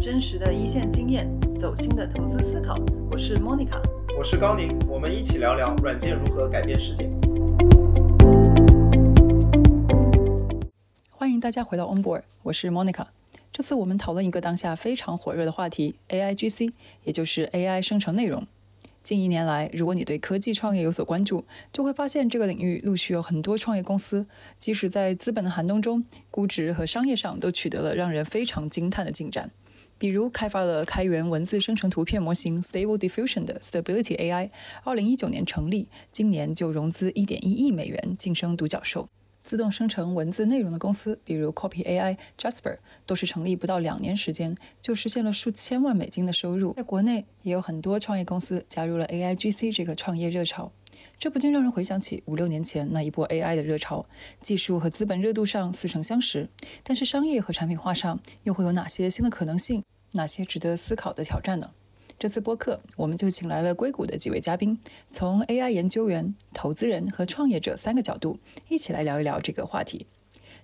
真实的一线经验，走心的投资思考。我是 Monica，我是高宁，我们一起聊聊软件如何改变世界。欢迎大家回到 Onboard，我是 Monica。这次我们讨论一个当下非常火热的话题 ——AIGC，也就是 AI 生成内容。近一年来，如果你对科技创业有所关注，就会发现这个领域陆续有很多创业公司，即使在资本的寒冬中，估值和商业上都取得了让人非常惊叹的进展。比如，开发了开源文字生成图片模型 Stable Diffusion 的 Stability AI，二零一九年成立，今年就融资一点一亿美元，晋升独角兽。自动生成文字内容的公司，比如 Copy AI、Jasper，都是成立不到两年时间就实现了数千万美金的收入。在国内也有很多创业公司加入了 AIGC 这个创业热潮，这不禁让人回想起五六年前那一波 AI 的热潮。技术和资本热度上似曾相识，但是商业和产品化上又会有哪些新的可能性？哪些值得思考的挑战呢？这次播客，我们就请来了硅谷的几位嘉宾，从 AI 研究员、投资人和创业者三个角度，一起来聊一聊这个话题。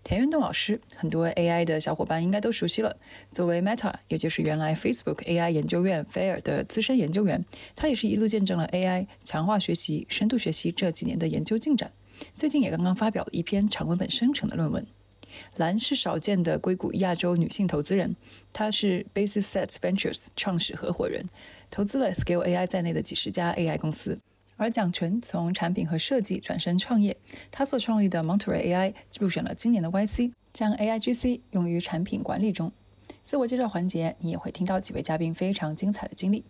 田渊栋老师，很多 AI 的小伙伴应该都熟悉了。作为 Meta，也就是原来 Facebook AI 研究院 FAIR 的资深研究员，他也是一路见证了 AI 强化学习、深度学习这几年的研究进展。最近也刚刚发表了一篇长文本生成的论文。蓝是少见的硅谷亚洲女性投资人，她是 Basisset Ventures 创始合伙人，投资了 Scale AI 在内的几十家 AI 公司。而蒋全从产品和设计转身创业，他所创立的 Monterey AI 入选了今年的 YC，将 AIGC 用于产品管理中。自我介绍环节，你也会听到几位嘉宾非常精彩的经历。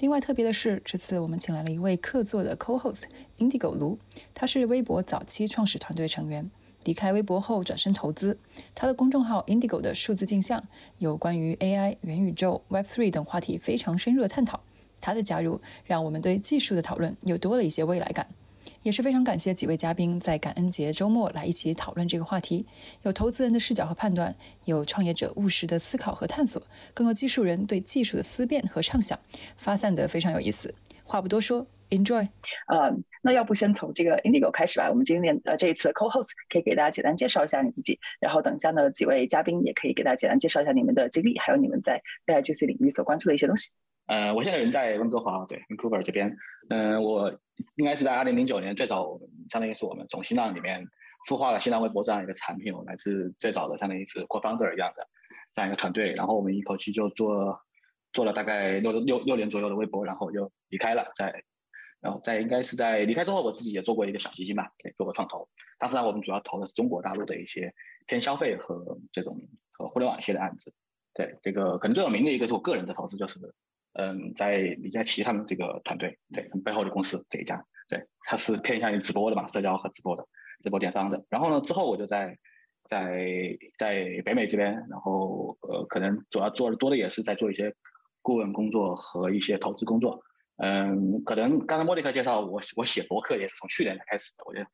另外特别的是，这次我们请来了一位客座的 Co-host Indigo 卢，他是微博早期创始团队成员。离开微博后转身投资，他的公众号 Indigo 的数字镜像有关于 AI、元宇宙、Web3 等话题非常深入的探讨。他的加入让我们对技术的讨论又多了一些未来感。也是非常感谢几位嘉宾在感恩节周末来一起讨论这个话题，有投资人的视角和判断，有创业者务实的思考和探索，更有技术人对技术的思辨和畅想，发散的非常有意思。话不多说。Enjoy，那要不先从这个 Indigo 开始吧。我们今天呃这一次 Co-host 可以给大家简单介绍一下你自己，然后等一下呢几位嘉宾也可以给大家简单介绍一下你们的经历，还有你们在 AIGC 领域所关注的一些东西。呃，我现在人在温哥华，对 Vancouver 这边。嗯，我应该是在二零零九年最早，相当于是我们总新浪里面孵化了新浪微博这样一个产品，我来自最早的相当于是 Co-founder 一样的这样一个团队，然后我们一口气就做做了大概六六六年左右的微博，然后就离开了，在。然后在应该是在离开之后，我自己也做过一个小基金吧，对，做过创投。当时呢，我们主要投的是中国大陆的一些偏消费和这种和互联网一些的案子。对，这个可能最有名的一个是我个人的投资，就是嗯，在李佳琦他们这个团队，对，背后的公司这一家，对，它是偏向于直播的嘛，社交和直播的，直播电商的。然后呢，之后我就在在在北美这边，然后呃，可能主要做的多的也是在做一些顾问工作和一些投资工作。嗯，可能刚才莫妮克介绍我，我写博客也是从去年才开始的。我觉得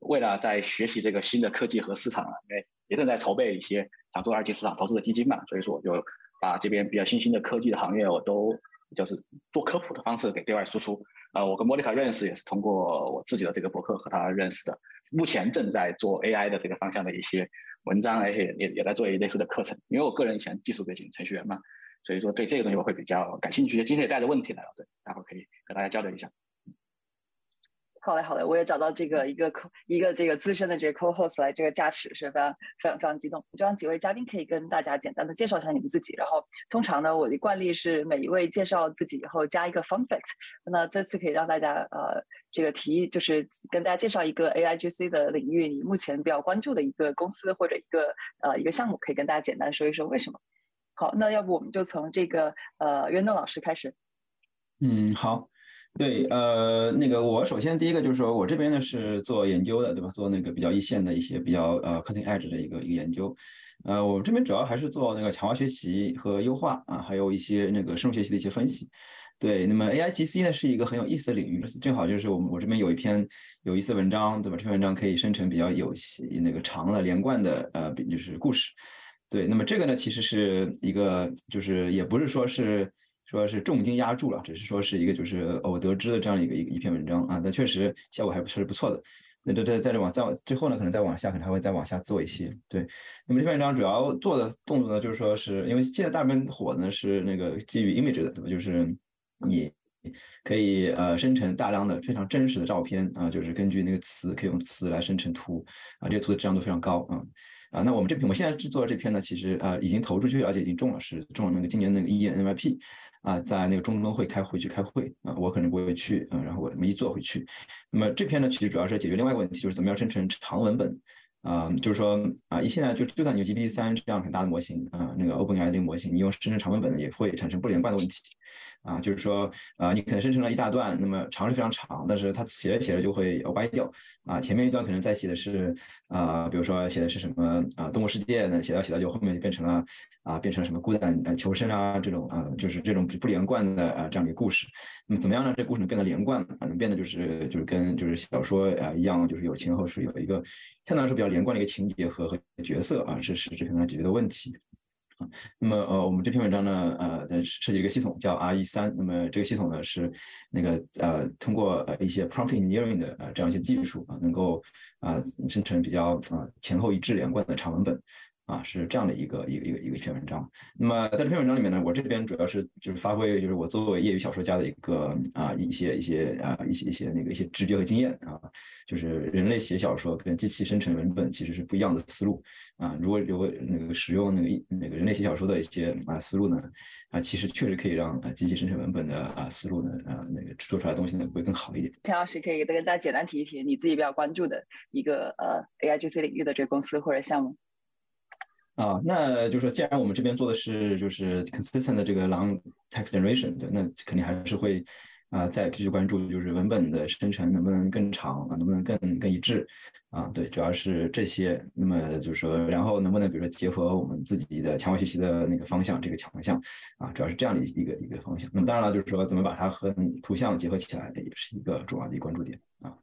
为了在学习这个新的科技和市场啊，因为也正在筹备一些想做二级市场投资的基金嘛，所以说我就把这边比较新兴的科技的行业，我都就是做科普的方式给对外输出。啊，我跟莫妮卡认识也是通过我自己的这个博客和他认识的。目前正在做 AI 的这个方向的一些文章，而且也也在做一类似的课程。因为我个人以前技术背景，程序员嘛。所以说，对这个东西我会比较感兴趣。今天也带着问题来了，对，待会儿可以和大家交流一下。好嘞，好嘞，我也找到这个一个一个这个资深的这个 co-host 来这个加持，是非常非常非常激动。就让几位嘉宾可以跟大家简单的介绍一下你们自己。然后，通常呢，我的惯例是每一位介绍自己以后加一个 fun fact。那这次可以让大家呃这个提议，就是跟大家介绍一个 AIGC 的领域，你目前比较关注的一个公司或者一个呃一个项目，可以跟大家简单说一说为什么。好，那要不我们就从这个呃袁东老师开始。嗯，好，对，呃，那个我首先第一个就是说我这边呢是做研究的，对吧？做那个比较一线的一些比较呃 cutting edge 的一个一个研究。呃，我们这边主要还是做那个强化学习和优化啊，还有一些那个深入学习的一些分析。对，那么 AIGC 呢是一个很有意思的领域，正好就是我们我这边有一篇有意思的文章，对吧？这篇文章可以生成比较有那个长的连贯的呃，就是故事。对，那么这个呢，其实是一个，就是也不是说是说是重金压注了，只是说是一个就是偶得知的这样一个一一篇文章啊，但确实效果还确实不错的。那这这在这往再往最后呢，可能再往下，可能还会再往下做一些。对，那么这篇文章主要做的动作呢，就是说是因为现在大部分火呢是那个基于 image 的，对吧？就是你可以呃生成大量的非常真实的照片啊，就是根据那个词可以用词来生成图啊，这些图的质量都非常高啊啊。那我们这篇我现在制作的这篇呢，其实呃已经投出去，而且已经中了，是中了那个今年那个 ENYP 啊，在那个中东会开会去开会啊，我可能不会去嗯，然后我这么一做回去。那么这篇呢，其实主要是解决另外一个问题，就是怎么样生成长文本。啊，就是说啊，一现在就就算有 GPT 三这样很大的模型啊，那个 OpenAI 这个模型，你用生成长文本也会产生不连贯的问题啊。就是说啊，你可能生成了一大段，那么长是非常长，但是它写着写着就会歪掉啊。前面一段可能在写的是啊，比如说写的是什么啊，动物世界呢，写到写到就后面就变成了啊，变成了什么孤胆求生啊这种啊，就是这种不连贯的啊这样的一个故事。那么怎么样让这故事变得连贯啊，能变得就是就是跟就是小说啊一样，就是有前后是有一个相对来说比较。连贯的一个情节和和角色啊，这是这篇文章解决的问题啊。那么呃，我们这篇文章呢，呃，在设计一个系统叫 RE 三。那么这个系统呢是那个呃，通过呃一些 prompt engineering 的呃这样一些技术啊，能够啊生成比较啊前后一致连贯的长文本。啊，是这样的一个一个一个一个一篇文章。那么在这篇文章里面呢，我这边主要是就是发挥就是我作为业余小说家的一个啊一些一些啊一些一些那个一些直觉和经验啊，就是人类写小说跟机器生成文本其实是不一样的思路啊。如果如果那个使用那个那个人类写小说的一些啊思路呢，啊其实确实可以让啊机器生成文本的啊思路呢啊那个做出来的东西呢会更好一点。田老师可以跟大家简单提一提你自己比较关注的一个呃 A I G C 领域的这个公司或者项目。啊，那就是说，既然我们这边做的是就是 consistent 的这个 long text generation，对，那肯定还是会啊再继续关注，就是文本的生成能不能更长啊，能不能更更一致啊？对，主要是这些。那么就是说，然后能不能比如说结合我们自己的强化学习的那个方向，这个强项啊，主要是这样的一个一个方向。那么当然了，就是说怎么把它和图像结合起来，也是一个重要的一个关注点啊。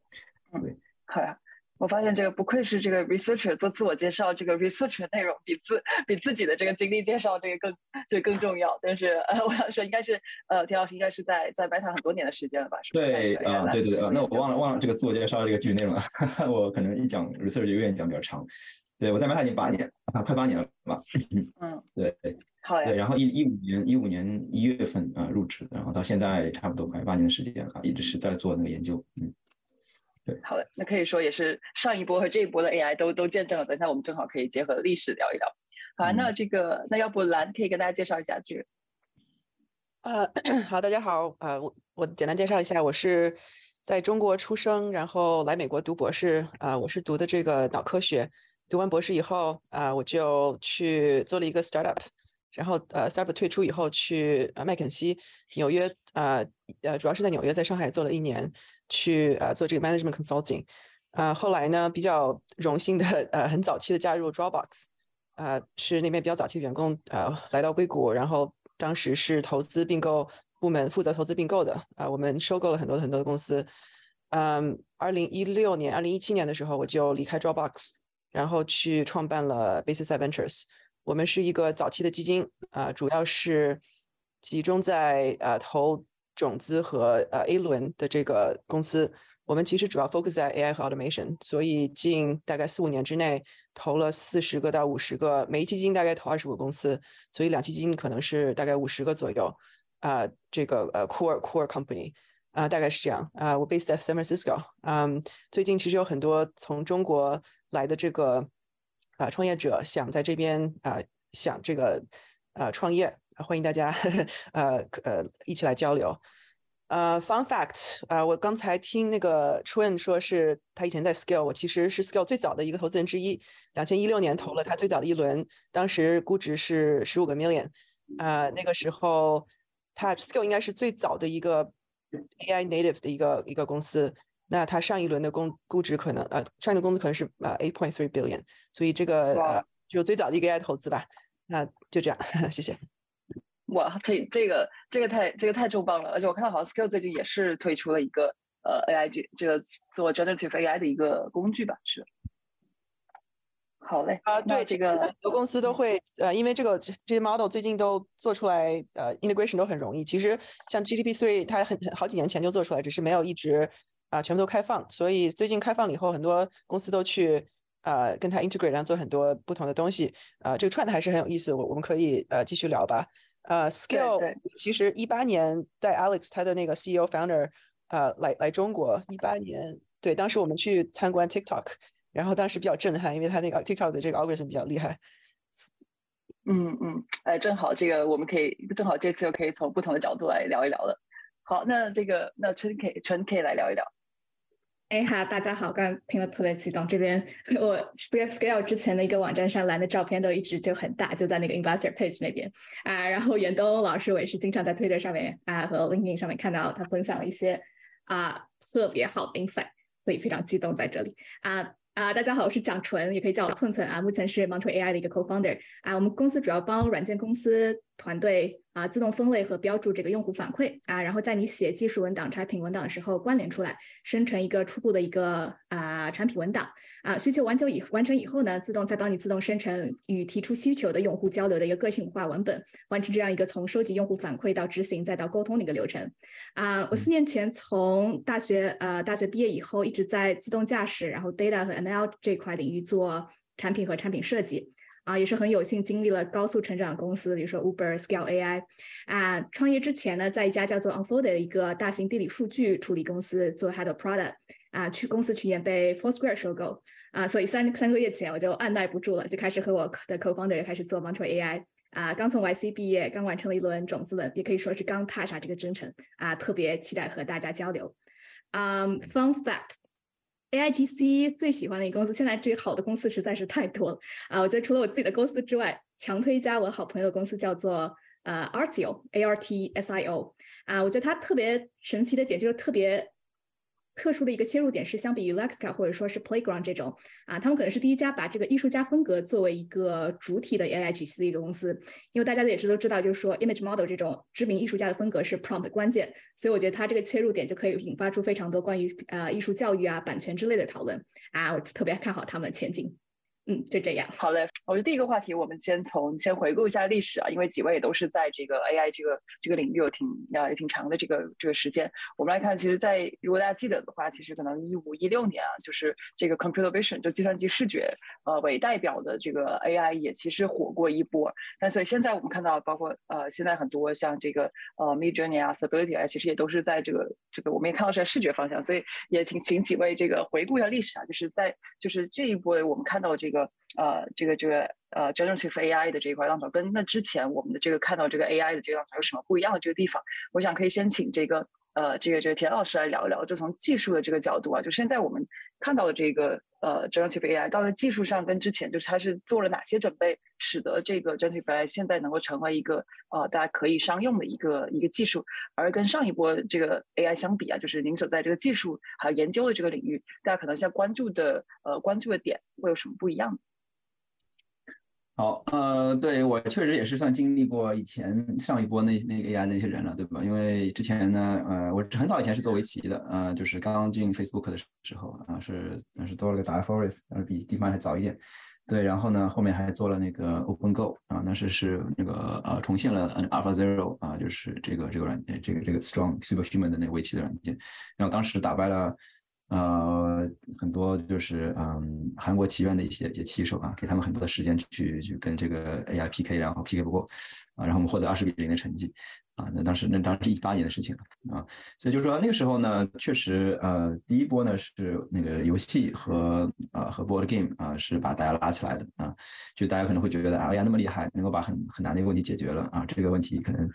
对，好呀。我发现这个不愧是这个 researcher 做自我介绍，这个 researcher 内容比自比自己的这个经历介绍这个更就更重要。但是呃，我想说应该是呃，田老师应该是在在 Meta 很多年的时间了吧？是对啊，对对对啊，那我忘了忘了这个自我介绍这个具体内容了。我可能一讲 research 就愿意讲比较长。对我在 Meta 已经八年啊，快八年了吧？嗯，对，好呀。对，然后一一五年一五年一月份啊入职，然后到现在差不多快八年的时间啊，一直是在做那个研究，嗯。好的，那可以说也是上一波和这一波的 AI 都都见证了。等一下我们正好可以结合历史聊一聊。好，那这个那要不蓝可以跟大家介绍一下这个。呃，好，大家好，呃，我我简单介绍一下，我是在中国出生，然后来美国读博士，啊，我是读的这个脑科学。读完博士以后，啊，我就去做了一个 startup，然后呃，startup 退出以后去呃麦肯锡纽约，呃呃，主要是在纽约，在上海做了一年。去呃做这个 management consulting，啊后来呢比较荣幸的呃很早期的加入 Dropbox，啊是那边比较早期的员工呃来到硅谷，然后当时是投资并购部门负责投资并购的。啊我们收购了很多很多的公司，嗯二零一六年二零一七年的时候我就离开 Dropbox，然后去创办了 Basis Ventures，我们是一个早期的基金啊主要是集中在呃投。种子和呃 A 轮的这个公司，我们其实主要 focus 在 AI 和 automation，所以近大概四五年之内投了四十个到五十个，每一基金大概投二十五个公司，所以两基金可能是大概五十个左右啊，这个呃 core core company 啊，大概是这样啊。我 based at San Francisco，嗯，最近其实有很多从中国来的这个啊创业者想在这边啊想这个啊创业。欢迎大家，呃呃，一起来交流。呃，fun fact，啊，我刚才听那个 Truen 说是他以前在 Scale，我其实是 Scale 最早的一个投资人之一。两千一六年投了他最早的一轮，当时估值是十五个 million。啊，那个时候他 Scale 应该是最早的一个 AI native 的一个一个公司。那他上一轮的公估值可能呃，上一轮工资可能是呃 eight point three billion。所以这个呃，就最早的一个 AI 投资吧。那就这样，谢谢。哇，这这个这个太这个太重磅了！而且我看到好像 Skill 最近也是推出了一个呃 AI 这这个做 generative AI 的一个工具吧？是。好嘞啊，对这个很多公司都会呃，因为这个这些 model 最近都做出来呃 integration 都很容易。其实像 GTP three 它很很好几年前就做出来，只是没有一直啊，全部都开放。所以最近开放了以后，很多公司都去呃跟它 integrate，然后做很多不同的东西。啊，这个串的还是很有意思，我我们可以呃继续聊吧。呃，Skill 其实一八年带 Alex 他的那个 CEO founder 呃来来中国，一八年对，当时我们去参观 TikTok，然后当时比较震撼，因为他那个 TikTok 的这个 algorithm 比较厉害。嗯嗯，哎，正好这个我们可以正好这次又可以从不同的角度来聊一聊了。好，那这个那春 K 春 K 来聊一聊。哎哈，大家好，刚刚听了特别激动。这边我 Scale Scale 之前的一个网站上拦的照片都一直就很大，就在那个 Investor Page 那边啊。然后袁东老师我也是经常在 Twitter 上面啊和 LinkedIn 上面看到他分享了一些啊特别好的 insight，所以非常激动在这里啊。啊，大家好，我是蒋纯，也可以叫我寸寸啊。目前是 Montre AI 的一个 co-founder 啊。我们公司主要帮软件公司团队啊自动分类和标注这个用户反馈啊，然后在你写技术文档、产品文档的时候关联出来，生成一个初步的一个啊产品文档啊。需求完就以完成以后呢，自动再帮你自动生成与提出需求的用户交流的一个个性化文本，完成这样一个从收集用户反馈到执行再到沟通的一个流程啊。我四年前从大学呃大学毕业以后，一直在自动驾驶，然后 data 和 ML 这块领域做产品和产品设计。啊，也是很有幸经历了高速成长公司，比如说 Uber、Scale AI。啊，创业之前呢，在一家叫做 Unfold 的一个大型地理数据处理公司做 Head of Product。啊，去公司去年被 Foursquare 收购。啊，所以三三个月前我就按耐不住了，就开始和我的 Co-founder 也开始做 Montreal AI。啊，刚从 YC 毕业，刚完成了一轮种子轮，也可以说是刚踏上这个征程。啊，特别期待和大家交流。嗯，Fun Fact。AIGC 最喜欢的一个公司，现在这好的公司实在是太多了啊！我觉得除了我自己的公司之外，强推一家我好朋友的公司叫做呃 Artio，A R T S I O 啊，我觉得它特别神奇的点就是特别。特殊的一个切入点是，相比于 Lexica 或者说是 Playground 这种啊，他们可能是第一家把这个艺术家风格作为一个主体的 AIGC 的一个公司。因为大家也知都知道，就是说 Image Model 这种知名艺术家的风格是 Prompt 的关键，所以我觉得它这个切入点就可以引发出非常多关于呃艺术教育啊、版权之类的讨论啊，我特别看好他们的前景。嗯，就这样。好嘞，我觉得第一个话题，我们先从先回顾一下历史啊，因为几位也都是在这个 AI 这个这个领域有挺啊也挺长的这个这个时间。我们来看，其实，在如果大家记得的话，其实可能一五一六年啊，就是这个 Computer Vision 就计算机视觉呃为代表的这个 AI 也其实火过一波。但所以现在我们看到，包括呃现在很多像这个呃 Midjourney 啊、Stability 啊，其实也都是在这个这个我们也看到是在视觉方向。所以也请请几位这个回顾一下历史啊，就是在就是这一波我们看到这个。呃，这个这个呃，generative AI 的这一块浪潮，跟那之前我们的这个看到这个 AI 的这个浪潮有什么不一样的这个地方？我想可以先请这个呃，这个这个田老师来聊一聊，就从技术的这个角度啊，就现在我们看到的这个呃，generative AI，到了技术上跟之前就是它是做了哪些准备，使得这个 generative AI 现在能够成为一个呃大家可以商用的一个一个技术，而跟上一波这个 AI 相比啊，就是您所在这个技术还有研究的这个领域，大家可能现在关注的呃关注的点会有什么不一样？好，呃，对我确实也是算经历过以前上一波那那 AI 那些人了，对吧？因为之前呢，呃，我很早以前是做围棋的，呃，就是刚刚进 Facebook 的时候啊，是那是做了个 d i f o r e s t 呃，比 DeepMind 还早一点，对，然后呢，后面还做了那个 OpenGo 啊，那是是那个呃重现了 AlphaZero 啊，就是这个这个软件，这个这个 Strong Superhuman 的那个围棋的软件，然后当时打败了。呃，很多就是嗯，韩国棋院的一些一些棋手啊，给他们很多的时间去去跟这个 AI PK，然后 PK 不过啊，然后我们获得二十比零的成绩啊。那当时那当时一八年的事情了啊，所以就是说那个时候呢，确实呃，第一波呢是那个游戏和呃和 board game 啊，是把大家拉起来的啊，就大家可能会觉得 AI 那么厉害，能够把很很难的一个问题解决了啊，这个问题可能。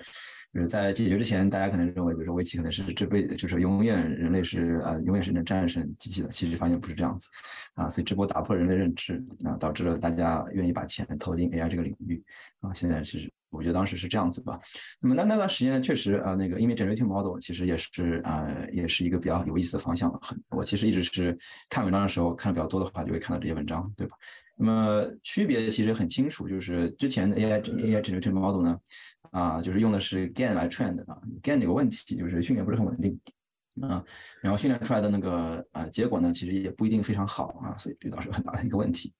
就是在解决之前，大家可能认为，比如说围棋可能是这辈子就是永远人类是啊，永远是能战胜机器的。其实发现不是这样子，啊，所以这波打破人类认知，啊，导致了大家愿意把钱投进 AI 这个领域，啊，现在是我觉得当时是这样子吧。那么那那段时间，确实啊，那个 Image Generating Model 其实也是啊，也是一个比较有意思的方向。很，我其实一直是看文章的时候看的比较多的话，就会看到这些文章，对吧？那么区别其实很清楚，就是之前的 AI AI Generating Model 呢。啊，就是用的是 GAN 来 train 的啊，GAN 有个问题就是训练不是很稳定啊，然后训练出来的那个啊结果呢，其实也不一定非常好啊，所以这倒是很大的一个问题。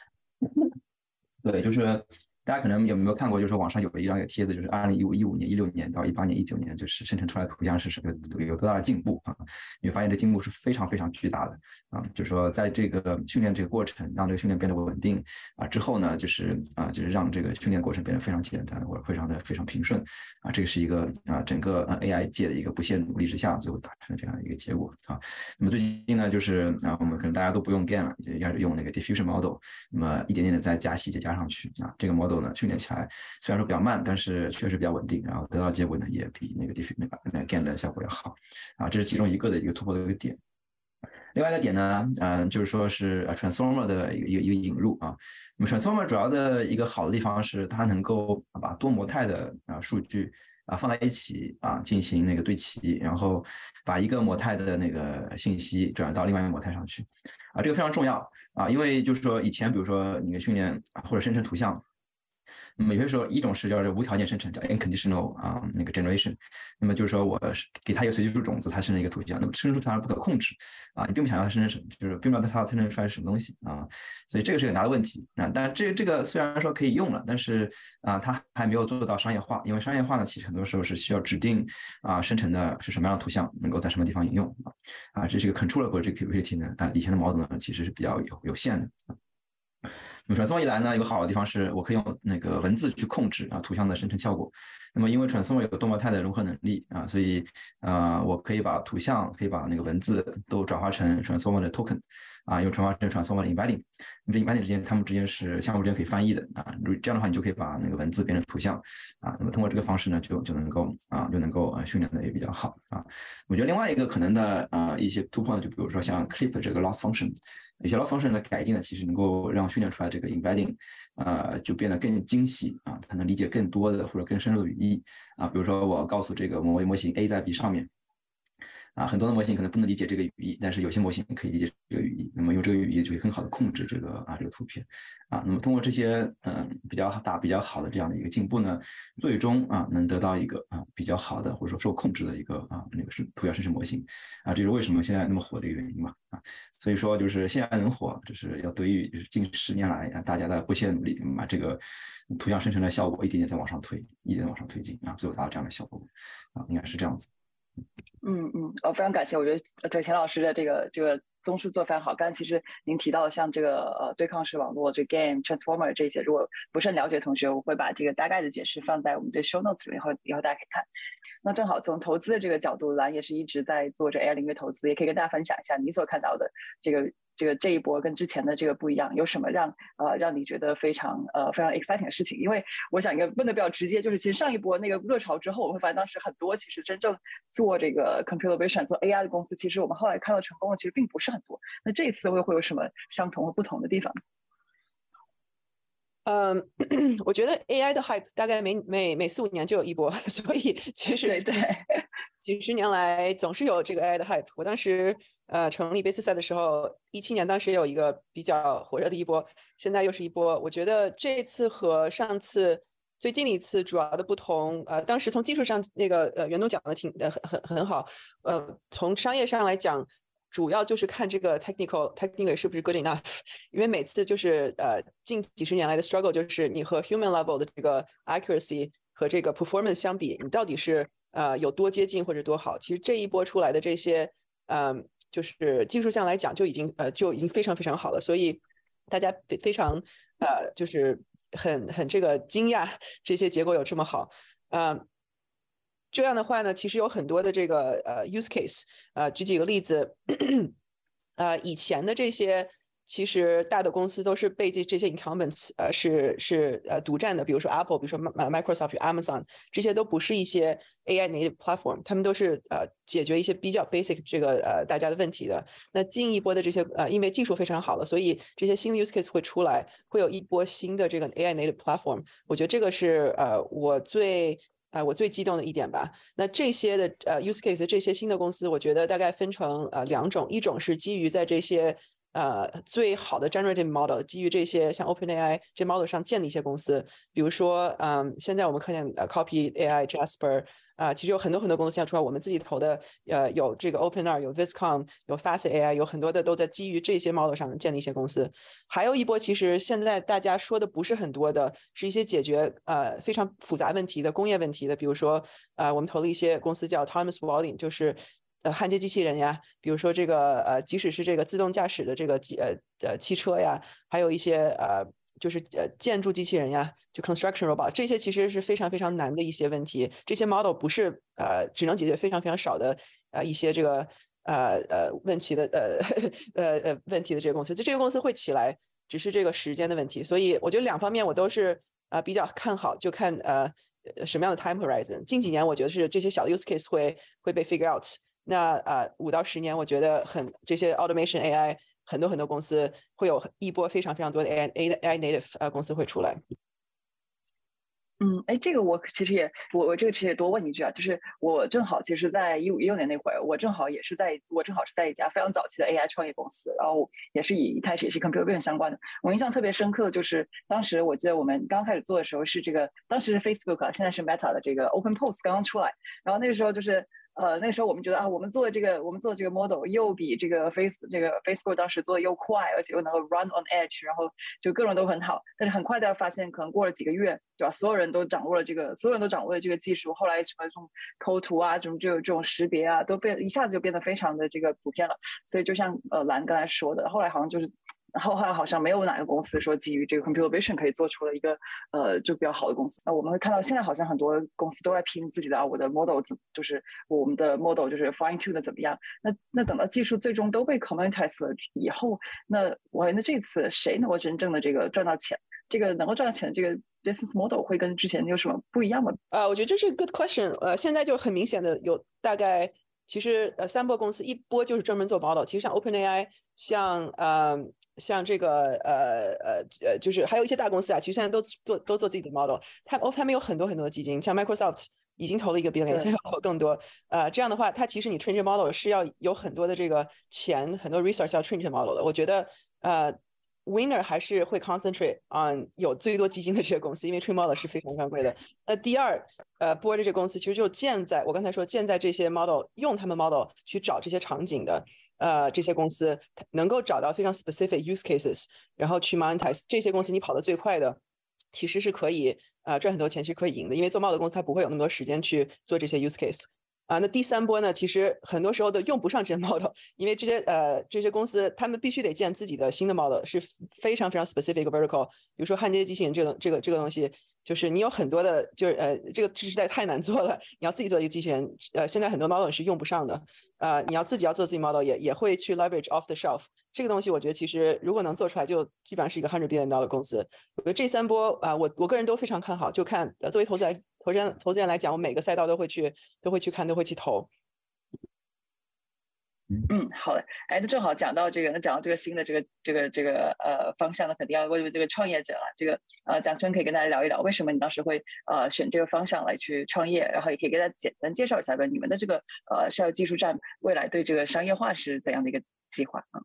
对，就是大家可能有没有看过，就是网上有一张一个帖子，就是二零一五一五年、一六年到一八年、一九年，就是生成出来的图像是什么有多大的进步啊？你会发现这进步是非常非常巨大的啊！就是说，在这个训练这个过程，让这个训练变得稳定啊之后呢，就是啊，就是让这个训练过程变得非常简单或者非常的非常平顺啊！这个是一个啊，整个 AI 界的一个不懈努力之下最后达成的这样一个结果啊。那么最近呢，就是啊，我们可能大家都不用 GAN 了，也开始用那个 Diffusion Model，那么一点点的再加细节加上去啊，这个 model 呢训练起来虽然说比较慢，但是确实比较稳定，然后得到结果呢也比那个 diff 那那 GAN 的效果要好啊，这是其中一个的一个突破的一个点。另外一个点呢，嗯，就是说是 Transformer 的一个一个一个引入啊。那么 Transformer 主要的一个好的地方是它能够把多模态的啊数据啊放在一起啊进行那个对齐，然后把一个模态的那个信息转到另外一个模态上去啊，这个非常重要啊，因为就是说以前比如说你的训练或者生成图像。那么有些时候，一种是叫做无条件生成，叫 unconditional 啊那个 generation。那么就是说我是给它一个随机数种子，它生成一个图像。那么生成出来不可控制啊，你并不想要它生成什么，就是并不知道它生成出来什么东西啊。所以这个是很大的问题啊。但这这个虽然说可以用了，但是啊，它还没有做到商业化。因为商业化呢，其实很多时候是需要指定啊生成的是什么样的图像，能够在什么地方应用啊。啊，这是一个 controllable 这个 capability 呢啊，以前的矛盾呢其实是比较有有限的。传送一来呢，有个好的地方是我可以用那个文字去控制啊图像的生成效果。那么因为传送有多模态的融合能力啊，所以啊我可以把图像可以把那个文字都转化成传送的 token 啊，又转化成传送的 embedding。你这 embedding 之间，它们之间是相互之间可以翻译的啊。如这样的话，你就可以把那个文字变成图像啊。那么通过这个方式呢，就就能够啊就能够啊训练的也比较好啊。我觉得另外一个可能的啊一些突破呢，就比如说像 clip 这个 loss function。有些 loss function 的改进呢，其实能够让训练出来这个 embedding，呃，就变得更精细啊，它能理解更多的或者更深入的语义啊。比如说我告诉这个模模型 A 在 B 上面。啊，很多的模型可能不能理解这个语义，但是有些模型可以理解这个语义。那么用这个语义就可以很好的控制这个啊这个图片啊。那么通过这些嗯比较大比较好的这样的一个进步呢，最终啊能得到一个啊比较好的或者说受控制的一个啊那个是图像生成模型啊。这是为什么现在那么火的一个原因嘛啊。所以说就是现在能火，就是要得益于就是近十年来啊大家的不懈努力，把这个图像生成的效果一点点在往上推，一点点往上推进啊，最后达到这样的效果啊，应该是这样子。嗯嗯，哦，非常感谢，我觉得对钱老师的这个这个综述做非常好。刚才其实您提到像这个呃对抗式网络、这 game transformer 这些，如果不是很了解的同学，我会把这个大概的解释放在我们这 show notes 里面，以后以后大家可以看。那正好从投资的这个角度，蓝也是一直在做这 AI 领域投资，也可以跟大家分享一下你所看到的这个。这个这一波跟之前的这个不一样，有什么让呃让你觉得非常呃非常 exciting 的事情？因为我想一个问的比较直接，就是其实上一波那个热潮之后，我会发现当时很多其实真正做这个 computer vision 做 AI 的公司，其实我们后来看到成功的其实并不是很多。那这次会会有什么相同和不同的地方？嗯，我觉得 AI 的 hype 大概每每每四五年就有一波，所以其实对对，几十年来总是有这个 AI 的 hype。我当时。呃，成立 Base 赛的时候，一七年当时也有一个比较火热的一波，现在又是一波。我觉得这次和上次最近的一次主要的不同，呃，当时从技术上那个呃袁总讲的挺呃很很很好，呃，从商业上来讲，主要就是看这个 technical technical 是不是 good enough，因为每次就是呃近几十年来的 struggle 就是你和 human level 的这个 accuracy 和这个 performance 相比，你到底是呃有多接近或者多好？其实这一波出来的这些，嗯。就是技术上来讲就已经呃就已经非常非常好了，所以大家非非常呃就是很很这个惊讶这些结果有这么好，呃，这样的话呢，其实有很多的这个呃 use case，呃举几个例子，呃以前的这些。其实大的公司都是被这这些 incumbents 呃是是呃独占的，比如说 Apple，比如说 Microsoft、Amazon，这些都不是一些 AI native platform，他们都是呃解决一些比较 basic 这个呃大家的问题的。那进一波的这些呃因为技术非常好了，所以这些新的 use case 会出来，会有一波新的这个 AI native platform。我觉得这个是呃我最呃我最激动的一点吧。那这些的呃 use case 这些新的公司，我觉得大概分成呃两种，一种是基于在这些呃，最好的 generative model 基于这些像 OpenAI 这 model 上建的一些公司，比如说，嗯，现在我们看见 Copy AI、Jasper，啊，其实有很多很多公司，现在出来我们自己投的，呃，有这个 OpenAI，有 Viscom，有 Fast AI，有很多的都在基于这些 model 上建立一些公司。还有一波，其实现在大家说的不是很多的，是一些解决呃非常复杂问题的工业问题的，比如说呃，我们投了一些公司叫 Thomas Walling，就是呃焊接机器人呀，比如说这个呃，即使是这个自动驾驶的这个机呃呃汽车呀，还有一些呃。就是呃，建筑机器人呀，就 construction robot，这些其实是非常非常难的一些问题。这些 model 不是呃，只能解决非常非常少的呃一些这个呃呃问题的呃 呃呃问题的这个公司，就这个公司会起来，只是这个时间的问题。所以我觉得两方面我都是啊比较看好，就看呃什么样的 time horizon。近几年我觉得是这些小的 use case 会会被 figure out。那啊五到十年，我觉得很这些 automation AI。很多很多公司会有一波非常非常多的 AI AI native 呃公司会出来。嗯，哎，这个我其实也我我这个其实也多问一句啊，就是我正好其实，在一五一六年那会儿，我正好也是在我正好是在一家非常早期的 AI 创业公司，然后也是以一开始也是 computer vision 相关的。我印象特别深刻的就是，当时我记得我们刚开始做的时候是这个，当时是 Facebook 啊，现在是 Meta 的这个 Open Post 刚刚出来，然后那个时候就是。呃，那时候我们觉得啊，我们做的这个，我们做这个 model 又比这个 Face 这个 Facebook 当时做的又快，而且又能够 run on edge，然后就各种都很好。但是很快的发现，可能过了几个月，对吧？所有人都掌握了这个，所有人都掌握了这个技术。后来什么这种抠图啊，这种这种这种识别啊，都变一下子就变得非常的这个普遍了。所以就像呃蓝刚才说的，后来好像就是。然后后来好像没有哪个公司说基于这个 computer vision 可以做出了一个呃就比较好的公司。那我们会看到现在好像很多公司都在拼自己的啊，我的 model 怎就是我们的 model 就是 fine tune 的怎么样？那那等到技术最终都被 commoditize 了以后，那我那这次谁能够真正的这个赚到钱？这个能够赚到钱，这个 business model 会跟之前有什么不一样吗？呃，我觉得这是 good question。呃，现在就很明显的有大概其实呃三波公司，一波就是专门做 model，其实像 OpenAI，像呃。像这个呃呃呃，就是还有一些大公司啊，其实现在都做都做自己的 model。他哦，他们有很多很多的基金，像 Microsoft 已经投了一个 billion，现在投更多。呃，这样的话，它其实你 train 这 model 是要有很多的这个钱，很多 resource 要 train 这 model 的。我觉得呃。Winner 还是会 concentrate on 有最多基金的这些公司，因为 train model 是非常非常贵的。那第二，呃播的这些公司其实就建在我刚才说建在这些 model 用他们 model 去找这些场景的，呃，这些公司能够找到非常 specific use cases，然后去 monetize 这些公司，你跑得最快的，其实是可以呃赚很多钱，其实可以赢的，因为做 model 公司它不会有那么多时间去做这些 use case。啊，那第三波呢？其实很多时候都用不上这些 model，因为这些呃这些公司他们必须得建自己的新的 model，是非常非常 specific vertical。比如说焊接机器人这个这个这个东西。就是你有很多的，就是呃，这个实在太难做了。你要自己做一个机器人，呃，现在很多 model 是用不上的，呃，你要自己要做自己 model，也也会去 leverage off the shelf。这个东西我觉得其实如果能做出来，就基本上是一个 hundred billion dollar 公司。我觉得这三波啊，我我个人都非常看好。就看呃作为投资来投资人投资人来讲，我每个赛道都会去都会去看，都会去投。嗯，好的。哎，那正好讲到这个，那讲到这个新的这个这个这个呃方向呢，肯定要问问这个创业者了。这个呃，蒋春可以跟大家聊一聊，为什么你当时会呃选这个方向来去创业，然后也可以给大家简单介绍一下，个你们的这个呃校技术站未来对这个商业化是怎样的一个计划啊？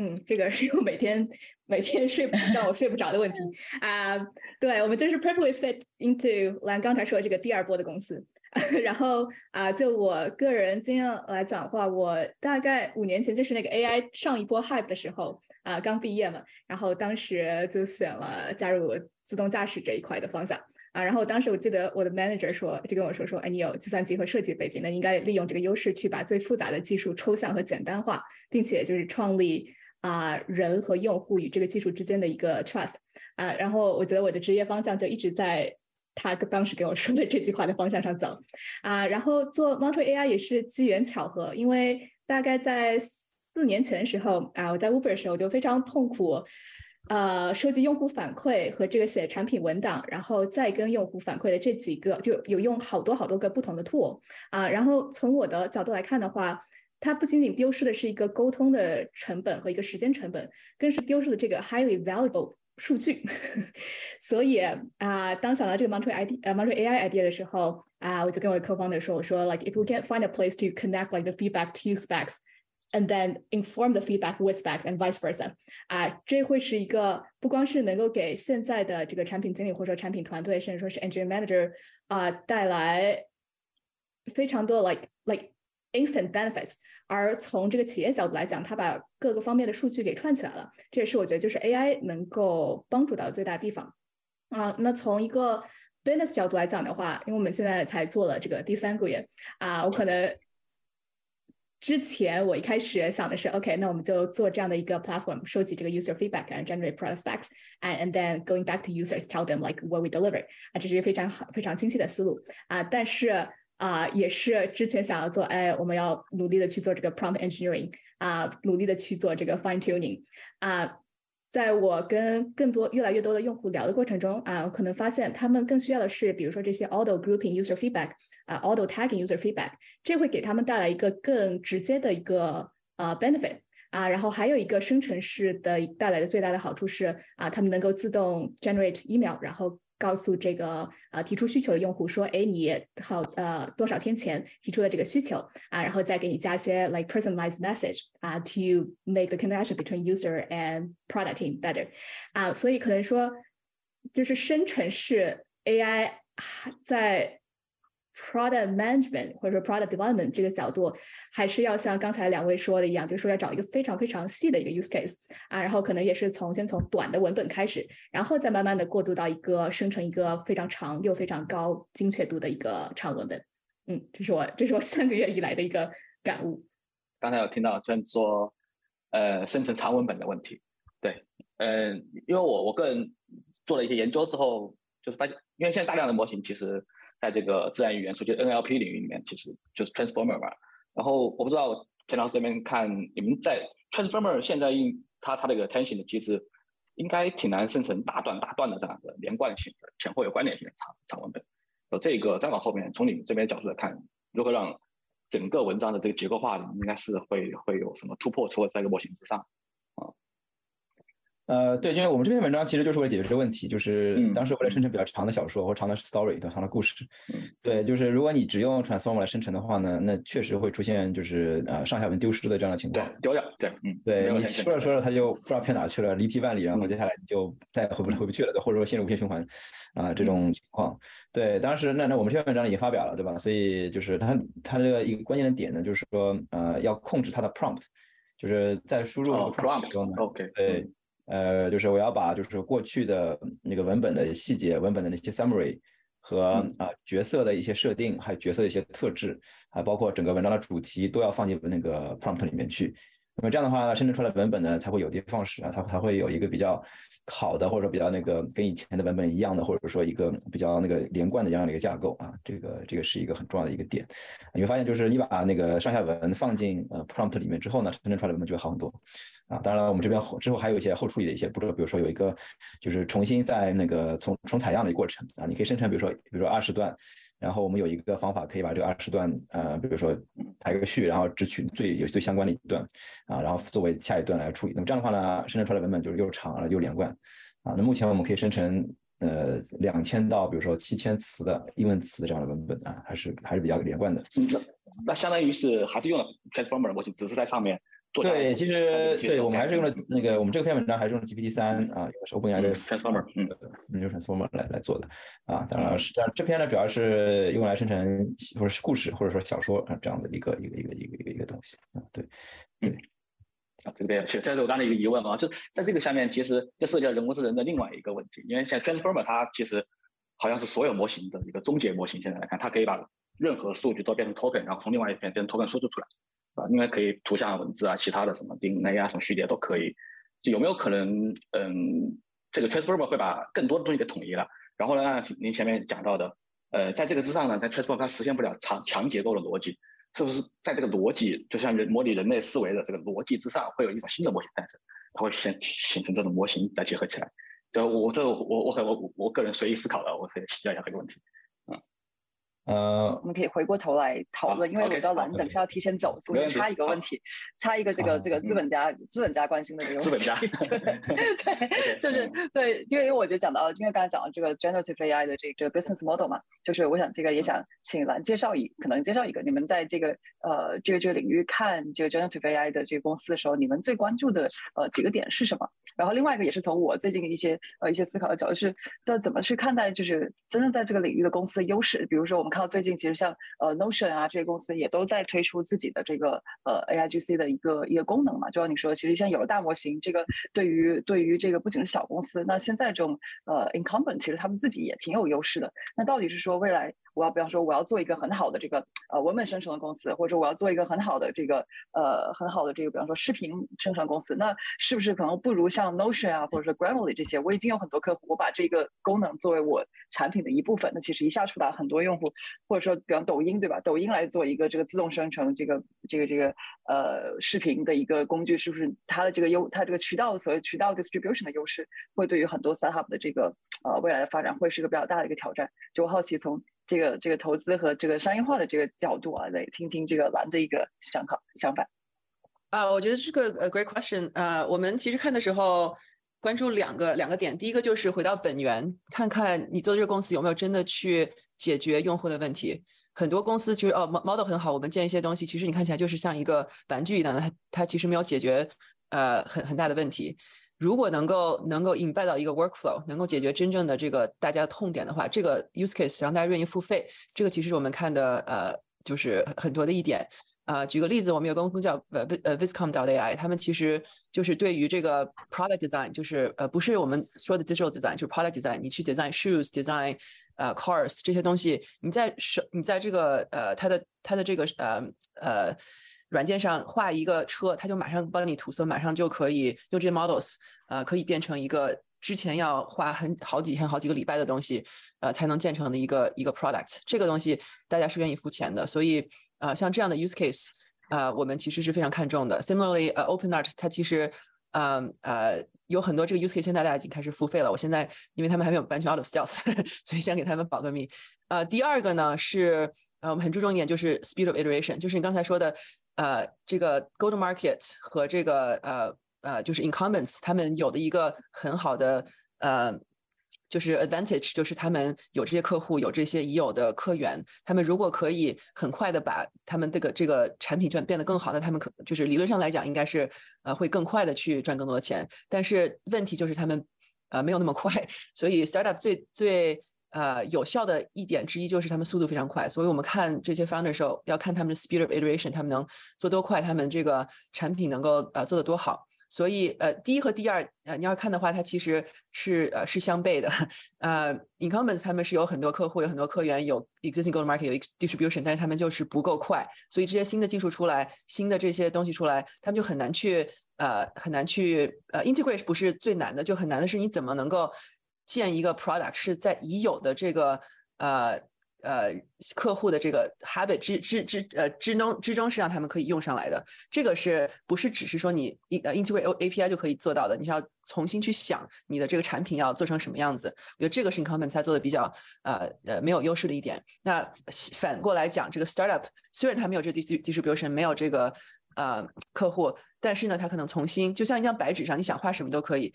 嗯，这个是我每天每天睡不让我睡不着的问题啊。对，我们就是 perfectly fit into 蓝刚才说的这个第二波的公司。然后啊，就我个人经验来讲的话，我大概五年前就是那个 AI 上一波 hype 的时候啊，刚毕业嘛，然后当时就选了加入自动驾驶这一块的方向啊。然后当时我记得我的 manager 说，就跟我说说，哎，你有计算机和设计背景，那应该利用这个优势去把最复杂的技术抽象和简单化，并且就是创立啊人和用户与这个技术之间的一个 trust 啊。然后我觉得我的职业方向就一直在。他当时给我说的这句话的方向上走，啊，然后做 Montre AI 也是机缘巧合，因为大概在四年前的时候啊，我在 Uber 的时候就非常痛苦，呃，收集用户反馈和这个写产品文档，然后再跟用户反馈的这几个就有用好多好多个不同的 tool 啊，然后从我的角度来看的话，它不仅仅丢失的是一个沟通的成本和一个时间成本，更是丢失了这个 highly valuable。数据，所以啊，当想到这个 Montre ID 呃 Montre AI idea 的时候啊，我就跟我的 co-founder 说，我说 like if we can't find a place to connect like the feedback to specs and then inform the feedback with specs and vice versa 啊，这会是一个不光是能够给现在的这个产品经理或者说产品团队，甚至说是 engineering manager 啊带来 非常多 like like instant benefits。 而从这个企业角度来讲，它把各个方面的数据给串起来了，这也是我觉得就是 AI 能够帮助到最大的地方。啊，那从一个 business 角度来讲的话，因为我们现在才做了这个第三个月啊，我可能 之前我一开始想的是，OK，那我们就做这样的一个 platform，收集这个 user feedback，and generate product specs，and and then going back to users，tell them like what we deliver，啊，这是非常好、非常清晰的思路啊，但是。啊，也是之前想要做，哎，我们要努力的去做这个 prompt engineering 啊，努力的去做这个 fine tuning 啊。在我跟更多、越来越多的用户聊的过程中啊，我可能发现他们更需要的是，比如说这些 auto grouping user feedback 啊，auto tagging user feedback，这会给他们带来一个更直接的一个呃 benefit 啊。然后还有一个生成式的带来的最大的好处是啊，他们能够自动 generate email，然后。告诉这个呃提出需求的用户说，哎，你好，呃，多少天前提出的这个需求啊，然后再给你加一些 like personalized message 啊，to make the connection between user and product team better 啊，所以可能说就是生成式 AI 在。Product management 或者说 product development 这个角度，还是要像刚才两位说的一样，就是说要找一个非常非常细的一个 use case 啊，然后可能也是从先从短的文本开始，然后再慢慢的过渡到一个生成一个非常长又非常高精确度的一个长文本。嗯，这是我这是我三个月以来的一个感悟。刚才有听到就是说，呃，生成长文本的问题。对，嗯，因为我我个人做了一些研究之后，就是发现，因为现在大量的模型其实。在这个自然语言数据 NLP 领域里面，其实就是 Transformer 嘛。然后我不知道田老师这边看，你们在 Transformer 现在应它它这个 attention 的机制，应该挺难生成大段大段的这样的连贯性的前后有关联性的长长文本。呃，这个再往后面，从你们这边角度来看，如何让整个文章的这个结构化，应该是会会有什么突破？除了在一个模型之上。呃，对，因为我们这篇文章其实就是为了解决这个问题，就是当时为了生成比较长的小说或长的 story 长的故事。对，就是如果你只用 transformer 来生成的话呢，那确实会出现就是呃上下文丢失的这样的情况。丢掉，对，嗯，对你说着说着他就不知道偏哪去了，离题万里，然后接下来就再也回不回不去了，或者说陷入无限循环啊这种情况。对，当时那那我们这篇文章已经发表了，对吧？所以就是它它这个一个关键的点呢，就是说呃要控制它的 prompt，就是在输入 prompt 的时候呢，OK，对。呃，就是我要把就是过去的那个文本的细节、文本的那些 summary 和啊角色的一些设定，还有角色的一些特质，还包括整个文章的主题，都要放进那个 prompt 里面去。那么这样的话，生成出来文本呢，才会有的放矢啊，它才会有一个比较好的，或者说比较那个跟以前的文本一样的，或者说一个比较那个连贯的这样的一个架构啊，这个这个是一个很重要的一个点。你会发现，就是你把那个上下文放进呃 prompt 里面之后呢，生成出来的文本就会好很多啊。当然了，我们这边之后还有一些后处理的一些步骤，比如说有一个就是重新在那个从重采样的一个过程啊，你可以生成，比如说比如说二十段。然后我们有一个方法，可以把这个二十段，呃，比如说排个序，然后只取最有最相关的一段，啊，然后作为下一段来处理。那么这样的话呢，生成出来文本就是又长又连贯，啊，那目前我们可以生成呃两千到比如说七千词的英文词的这样的文本啊，还是还是比较连贯的。那相当于是还是用了 Transformer 的模型，只是在上面。对，其实对我们还是用了那个，我们这篇文章还是用 GPT 三啊，用的是 OpenAI 的 Transformer，嗯，用 Transformer 来来做的啊。当然，是这样，这篇呢主要是用来生成或者是故事或者说小说啊这样的一个一个一个一个一个一个东西啊。对，对，啊，这个边这是我刚才一个疑问啊，就在这个下面，其实就涉及到人工智能的另外一个问题，因为像 Transformer 它其实好像是所有模型的一个终结模型，现在来看，它可以把任何数据都变成 token，然后从另外一边变成 token 输出出来。啊，应该可以图像、文字啊，其他的什么 DNA 啊，什么序列都可以。就有没有可能，嗯，这个 Transformer 会把更多的东西给统一了？然后呢，您前面讲到的，呃，在这个之上呢，在 Transformer 它实现不了强强结构的逻辑，是不是在这个逻辑，就像人模拟人类思维的这个逻辑之上，会有一种新的模型诞生？它会形形成这种模型来结合起来？这我这我我很我我个人随意思考的，我可以请教一下这个问题。呃，我们可以回过头来讨论，因为我知道蓝等下要提前走，所以插一个问题，插一个这个这个资本家资本家关心的这个资本家，对，就是对，因为我觉得讲到，因为刚才讲到这个 generative AI 的这个 business model 嘛，就是我想这个也想请蓝介绍一，可能介绍一个，你们在这个呃这个这个领域看这个 generative AI 的这个公司的时候，你们最关注的呃几个点是什么？然后另外一个也是从我最近一些呃一些思考的角度是，这怎么去看待就是真正在这个领域的公司的优势？比如说我们看。看到最近其实像呃 Notion 啊这些公司也都在推出自己的这个呃 AIGC 的一个一个功能嘛。就像你说，其实像有了大模型，这个对于对于这个不仅是小公司，那现在这种呃 incumbent 其实他们自己也挺有优势的。那到底是说未来？我要比方说，我要做一个很好的这个呃文本生成的公司，或者我要做一个很好的这个呃很好的这个，比方说视频生成公司，那是不是可能不如像 Notion 啊，或者说 Grammarly 这些？我已经有很多客户，我把这个功能作为我产品的一部分，那其实一下触达很多用户，或者说比方抖音对吧？抖音来做一个这个自动生成这个这个这个呃视频的一个工具，是不是它的这个优，它这个渠道所谓渠道 distribution 的优势，会对于很多 startup 的这个呃未来的发展会是一个比较大的一个挑战？就我好奇从。这个这个投资和这个商业化的这个角度啊，来听听这个蓝的一个想法想法。啊，我觉得是个呃 great question。呃，我们其实看的时候关注两个两个点，第一个就是回到本源，看看你做的这个公司有没有真的去解决用户的问题。很多公司其实哦 model 很好，我们建一些东西，其实你看起来就是像一个玩具一样的，它它其实没有解决呃很很大的问题。如果能够能够 embed 到一个 workflow，能够解决真正的这个大家的痛点的话，这个 use case 让大家愿意付费，这个其实是我们看的呃，就是很多的一点。啊，举个例子，我们有个公司叫呃呃 Viscom AI，他们其实就是对于这个 product design，就是呃不是我们说的 digital design，就是 product design，你去 design shoes，design 呃 cars 这些东西，你在手你在这个呃它的它的这个呃呃。软件上画一个车，它就马上帮你涂色，马上就可以用这些 models，呃，可以变成一个之前要花很好几天、好几个礼拜的东西，呃，才能建成的一个一个 product。这个东西大家是愿意付钱的，所以呃，像这样的 use case，呃，我们其实是非常看重的。Similarly，呃，OpenArt 它其实，呃呃，有很多这个 use case，现在大家已经开始付费了。我现在因为他们还没有完全 out of stealth，所以先给他们保个密。呃，第二个呢是，呃，我们很注重一点就是 speed of iteration，就是你刚才说的。呃，这个 go to market 和这个呃呃，就是 incumbents，他们有的一个很好的呃，就是 advantage，就是他们有这些客户，有这些已有的客源，他们如果可以很快的把他们这个这个产品赚变得更好，那他们可就是理论上来讲，应该是呃会更快的去赚更多的钱。但是问题就是他们呃没有那么快，所以 startup 最最。呃，有效的一点之一就是他们速度非常快，所以我们看这些 founder 的时候，要看他们的 speed of iteration，他们能做多快，他们这个产品能够呃做得多好。所以呃，第一和第二呃，你要看的话，它其实是呃是相悖的。呃，incumbents 他们是有很多客户，有很多客源，有 existing go to market，有 distribution，但是他们就是不够快。所以这些新的技术出来，新的这些东西出来，他们就很难去呃很难去呃 integrate，不是最难的，就很难的是你怎么能够。建一个 product 是在已有的这个呃呃客户的这个 habit 之之之呃之中之中是让他们可以用上来的。这个是不是只是说你呃 integrate API 就可以做到的？你是要重新去想你的这个产品要做成什么样子。我觉得这个是 incumbent 才做的比较呃呃没有优势的一点。那反过来讲，这个 startup 虽然它没有这 distribution 没有这个呃客户，但是呢，它可能重新就像一张白纸上，你想画什么都可以。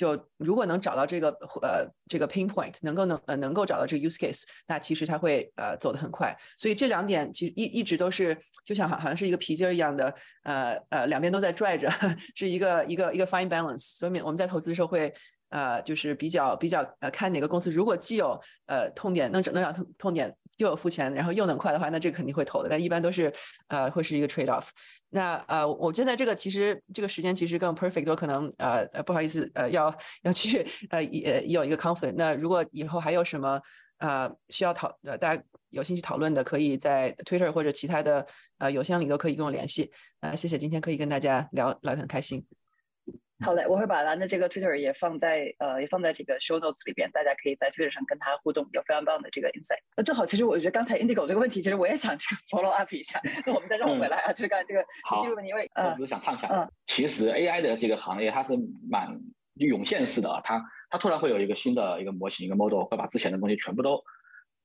就如果能找到这个呃这个 pinpoint，能够能呃能够找到这个 use case，那其实它会呃走得很快。所以这两点其实一一直都是就像好好像是一个皮筋儿一样的，呃呃两边都在拽着，是一个一个一个 fine balance。所以我们在投资的时候会呃就是比较比较呃看哪个公司如果既有呃痛点能整能让痛痛点。又有付钱，然后又能快的话，那这个肯定会投的。但一般都是，呃，会是一个 trade off。那呃，我现在这个其实这个时间其实更 perfect，我可能呃呃不好意思呃要要去呃也有一个 conflict。那如果以后还有什么呃需要讨呃大家有兴趣讨论的，可以在 Twitter 或者其他的呃邮箱里都可以跟我联系。啊，谢谢，今天可以跟大家聊聊得很开心。好嘞，我会把蓝的这个 Twitter 也放在呃，也放在这个 Show Notes 里边，大家可以在 Twitter 上跟他互动，有非常棒的这个 insight。那正好，其实我觉得刚才 Indigo 这个问题，其实我也想 follow up 一下。那我们再绕回来啊，就是刚才这个技术问题，因为我只是想畅想。嗯，其实 AI 的这个行业它是蛮涌现式的，它它突然会有一个新的一个模型，一个 model 会把之前的东西全部都，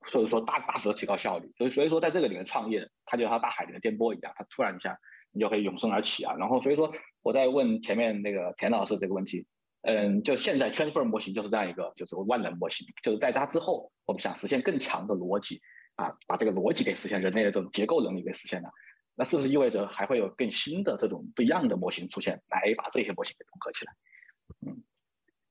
所以说大大幅的提高效率。所以所以说在这个里面创业，它就像大海里的颠波一样，它突然一下。你就可以永生而起啊，然后所以说我在问前面那个田老师这个问题，嗯，就现在 transfer 模型就是这样一个，就是万能模型，就是在它之后，我们想实现更强的逻辑啊，把这个逻辑给实现，人类的这种结构能力给实现了，那是不是意味着还会有更新的这种不一样的模型出现，来把这些模型给融合起来？嗯，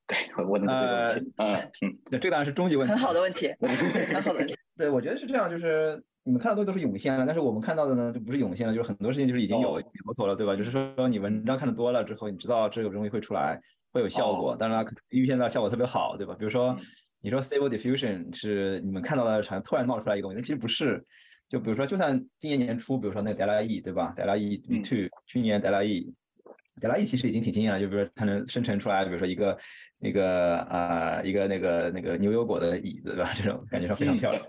对，我问的这个问题，嗯嗯，对，这个当然是终极问题，很好的问题，很好的问题。对，我觉得是这样，就是你们看到的都是涌现了，但是我们看到的呢，就不是涌现了，就是很多事情就是已经有苗头了，对吧？就是说你文章看的多了之后，你知道这个东西会出来，会有效果，当然预见到效果特别好，对吧？比如说你说 Stable Diffusion 是你们看到的，好像突然冒出来一个东西，其实不是。就比如说，就算今年年初，比如说那个 Delta E，对吧？Delta E V2，去年 Delta E，Delta E 其实已经挺惊艳了。就比如说它能生成出来，比如说一个那个啊，一个那个那个牛油果的椅子，对吧？这种感觉上非常漂亮。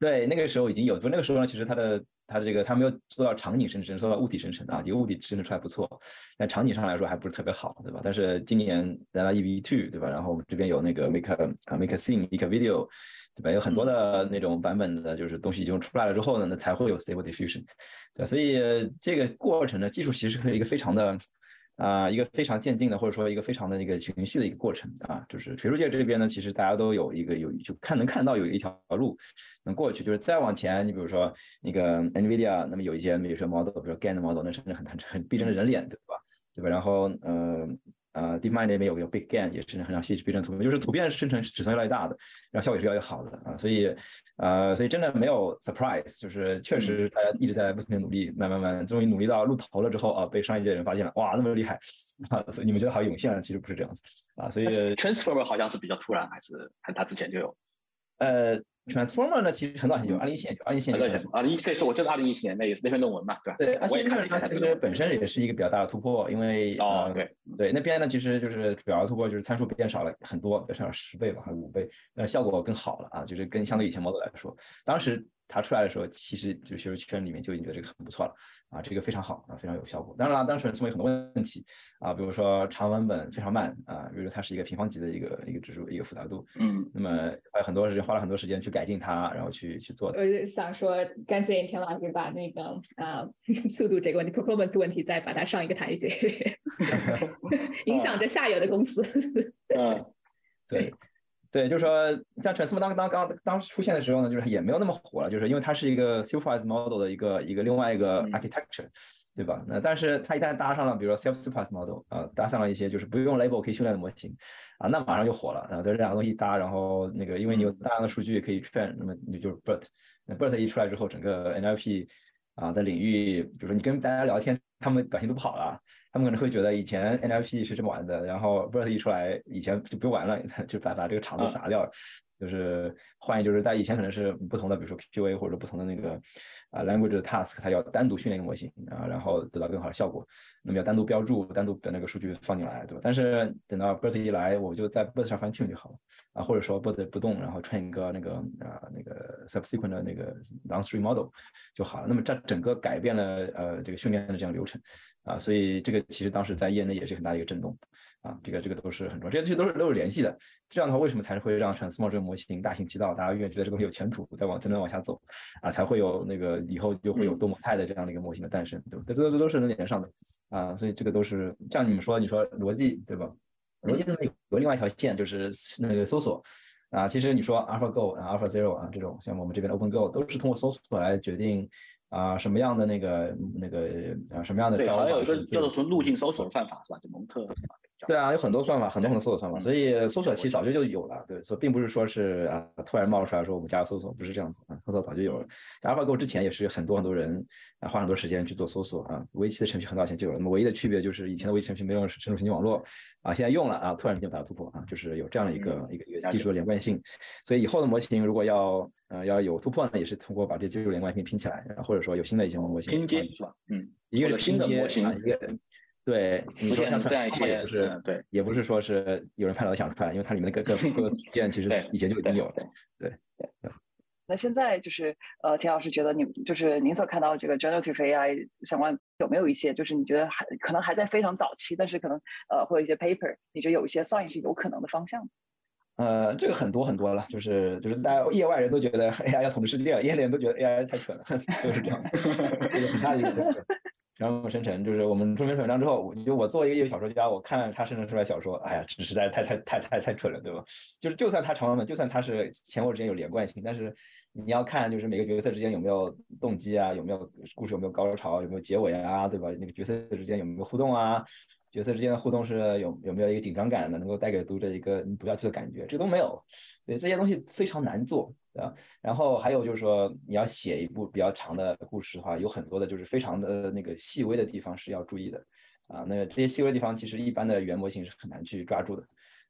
对，那个时候已经有，就那个时候呢，其实它的它的这个它没有做到场景生成，做到物体生成啊，有物体生成出来不错，但场景上来说还不是特别好，对吧？但是今年来了 EV Two，对吧？然后我们这边有那个 Make 啊 Make a Scene，Make a Video。对吧？有很多的那种版本的，就是东西已经出来了之后呢，那才会有 Stable Diffusion，对所以这个过程呢，技术其实是一个非常的啊，一个非常渐进的，或者说一个非常的一个循序的一个过程啊。就是学术界这边呢，其实大家都有一个有就看能看到有一条路能过去，就是再往前，你比如说那个 NVIDIA，那么有一些比如说 model，比如说 GAN 的 model，那甚至很很很逼真的人脸，对吧？对吧？然后呃。呃，DeepMind 那边有个 Big GAN 也是很像细致变成图片，就是图片生成尺寸越来越大的，然后效果也是越来越好的啊，所以呃，所以真的没有 surprise，就是确实大家一直在不停的努力，慢慢慢，终于努力到露头了之后啊，被商业界人发现了，哇，那么厉害啊，所以你们觉得好像涌现了，其实不是这样子啊，所以 Transformer 好像是比较突然，还是还是他之前就有？呃。Transformer 呢，其实很早很久二零一七年就二零一七年二零，一七这我就是二零一七年那那篇论文嘛，对吧？对，而且它其实本身也是一个比较大的突破，因为哦，对对，那边呢其实就是主要的突破就是参数变少了很多，变少了十倍吧，还是五倍，那效果更好了啊，就是跟相对以前 model 来说，当时。它出来的时候，其实就学术圈里面就已经觉得这个很不错了啊，这个非常好啊，非常有效果。当然了，当时存在很多问题啊，比如说长文本非常慢啊，比如说它是一个平方级的一个一个指数，一个复杂度，嗯，那么花很多时间，花了很多时间去改进它，然后去去做。我就想说，干脆田老师把那个啊 速度这个问题，performance 问题再把它上一个台阶，影响着下游的公司。嗯，对。对，就是说，像 Transformer 当当刚当时出现的时候呢，就是也没有那么火了，就是因为它是一个 Supervised Model 的一个一个另外一个 architecture，对吧？那但是它一旦搭上了，比如说 Self Supervised Model，啊，搭上了一些就是不用 label 可以训练的模型，啊，那马上就火了。啊，这两个东西一搭，然后那个因为你有大量的数据可以 train，那么你就是 BERT，那 BERT 一出来之后，整个 NLP 啊的领域，就是你跟大家聊天，他们表现都不好了。他们可能会觉得以前 NLP 是这么玩的，然后 BERT 一出来，以前就不用玩了，就把把这个场子砸掉了。就是换一就是在以前可能是不同的，比如说 QA 或者不同的那个啊 language task，它要单独训练一个模型啊，然后得到更好的效果。那么要单独标注，单独把那个数据放进来，对吧？但是等到 BERT 一来，我就在 BERT 上 fine tune 就好了啊，或者说 BERT 不动，然后串一个那个啊那个 subsequent 的那个 downstream model 就好了。那么这整个改变了呃这个训练的这样流程啊，所以这个其实当时在业内也是很大的一个震动。啊，这个这个都是很重要，这些东西都是都是联系的。这样的话，为什么才会让 Transformer 这个模型大行其道？大家越觉得这个有前途，再往才能往下走啊，才会有那个以后就会有多模态的这样的一个模型的诞生，对吧？这这这都是能连上的啊，所以这个都是像你们说，你说逻辑对吧？逻辑那么有另外一条线就是那个搜索啊，其实你说 AlphaGo 啊、AlphaZero 啊这种，像我们这边的 OpenGo 都是通过搜索来决定啊什么样的那个那个啊什么样的招法。还有一个叫做说路径搜索的算法是吧？就蒙特。对啊，有很多算法，很多很多搜索算法，所以搜索其实早就就有了，对，所以并不是说是啊突然冒出来说我们加个搜索，不是这样子啊，搜索早就有了。AlphaGo 之前也是很多很多人啊花很多时间去做搜索啊，围棋的程序很早前就有了，那么唯一的区别就是以前的围棋程序没有深度神经网络啊，现在用了啊，突然间把它突破啊，就是有这样的一个一个一个技术的连贯性，所以以后的模型如果要呃要有突破呢，也是通过把这技术连贯性拼起来，或者说有新的一些模型拼接是吧？嗯，一个是新的模型啊，一个。对，你说像这样一些，不是对，也不是说是有人拍脑想出来，因为它里面的 各各各个件其实以前就已经有了。对对。对那现在就是呃，田老师觉得你就是您所看到这个 generative AI 相关有没有一些就是你觉得还可能还在非常早期，但是可能呃会有一些 paper，你觉得有一些 sign 是有可能的方向？呃，这个很多很多了，就是就是大家业外人都觉得 AI 要统治世界了，业内人都觉得 AI 太蠢了，就是这样，这 个很大的一个。然后生成就是我们出篇文章之后，我就我作为一个业余小说家，我看了他生成出来小说，哎呀，这实在太太太太太蠢了，对吧？就是就算他长文本，就算他是前后之间有连贯性，但是你要看就是每个角色之间有没有动机啊，有没有故事有没有高潮，有没有结尾啊，对吧？那个角色之间有没有互动啊？角色之间的互动是有有没有一个紧张感的，能够带给读者一个你读下去的感觉，这都没有。对这些东西非常难做，对吧？然后还有就是说，你要写一部比较长的故事的话，有很多的就是非常的那个细微的地方是要注意的啊。那这些细微地方其实一般的原模型是很难去抓住的。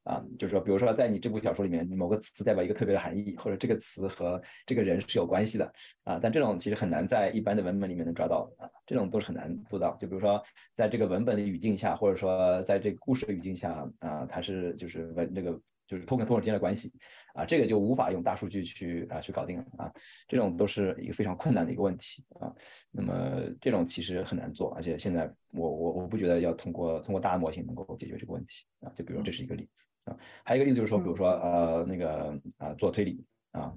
啊，就是说，比如说，在你这部小说里面，某个词代表一个特别的含义，或者这个词和这个人是有关系的啊，但这种其实很难在一般的文本里面能抓到啊，这种都是很难做到。就比如说，在这个文本的语境下，或者说在这个故事的语境下啊，它是就是文那个就是通跟通之间的关系啊，这个就无法用大数据去啊去搞定了啊，这种都是一个非常困难的一个问题啊。那么这种其实很难做，而且现在我我我不觉得要通过通过大的模型能够解决这个问题啊。就比如这是一个例子。啊，还有一个例子就是说，比如说呃那个啊做推理啊，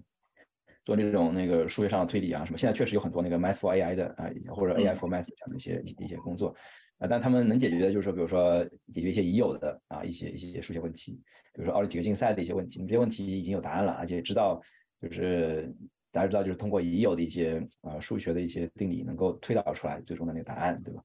做那种那个数学上的推理啊什么，现在确实有很多那个 Math for AI 的啊或者 AI for Math 这样的一些一些工作啊，但他们能解决的就是说，比如说解决一些已有的啊一些一些数学问题，比如说奥林匹克竞赛的一些问题，这些问题已经有答案了，而且知道就是大家知道就是通过已有的一些啊数学的一些定理能够推导出来最终的那个答案，对吧？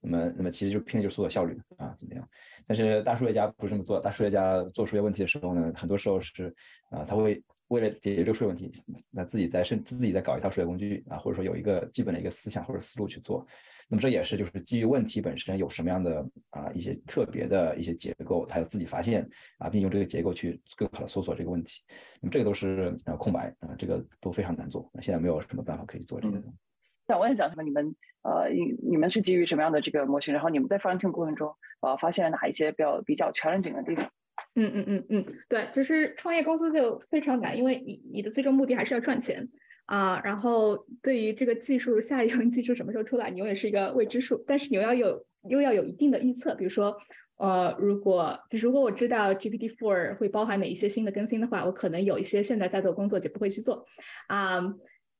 那么，那么其实就拼的就是速度效率啊，怎么样？但是大数学家不是这么做，大数学家做数学问题的时候呢，很多时候是啊，他会为了解决这个数学问题，那自己在甚自己在搞一套数学工具啊，或者说有一个基本的一个思想或者思路去做。那么这也是就是基于问题本身有什么样的啊一些特别的一些结构，他要自己发现啊，并用这个结构去更好的搜索这个问题。那么这个都是啊空白啊，这个都非常难做。那现在没有什么办法可以做这个。想问一下，什么？你们呃，你你们是基于什么样的这个模型？然后你们在 fine tune 过程中，呃，发现了哪一些比较比较 challenging 的地方？嗯嗯嗯嗯，对，就是创业公司就非常难，因为你你的最终目的还是要赚钱啊。然后对于这个技术，下一轮技术什么时候出来，你永远是一个未知数。但是你要有又要有一定的预测，比如说，呃，如果就如果我知道 GPT four 会包含哪一些新的更新的话，我可能有一些现在在做工作就不会去做啊。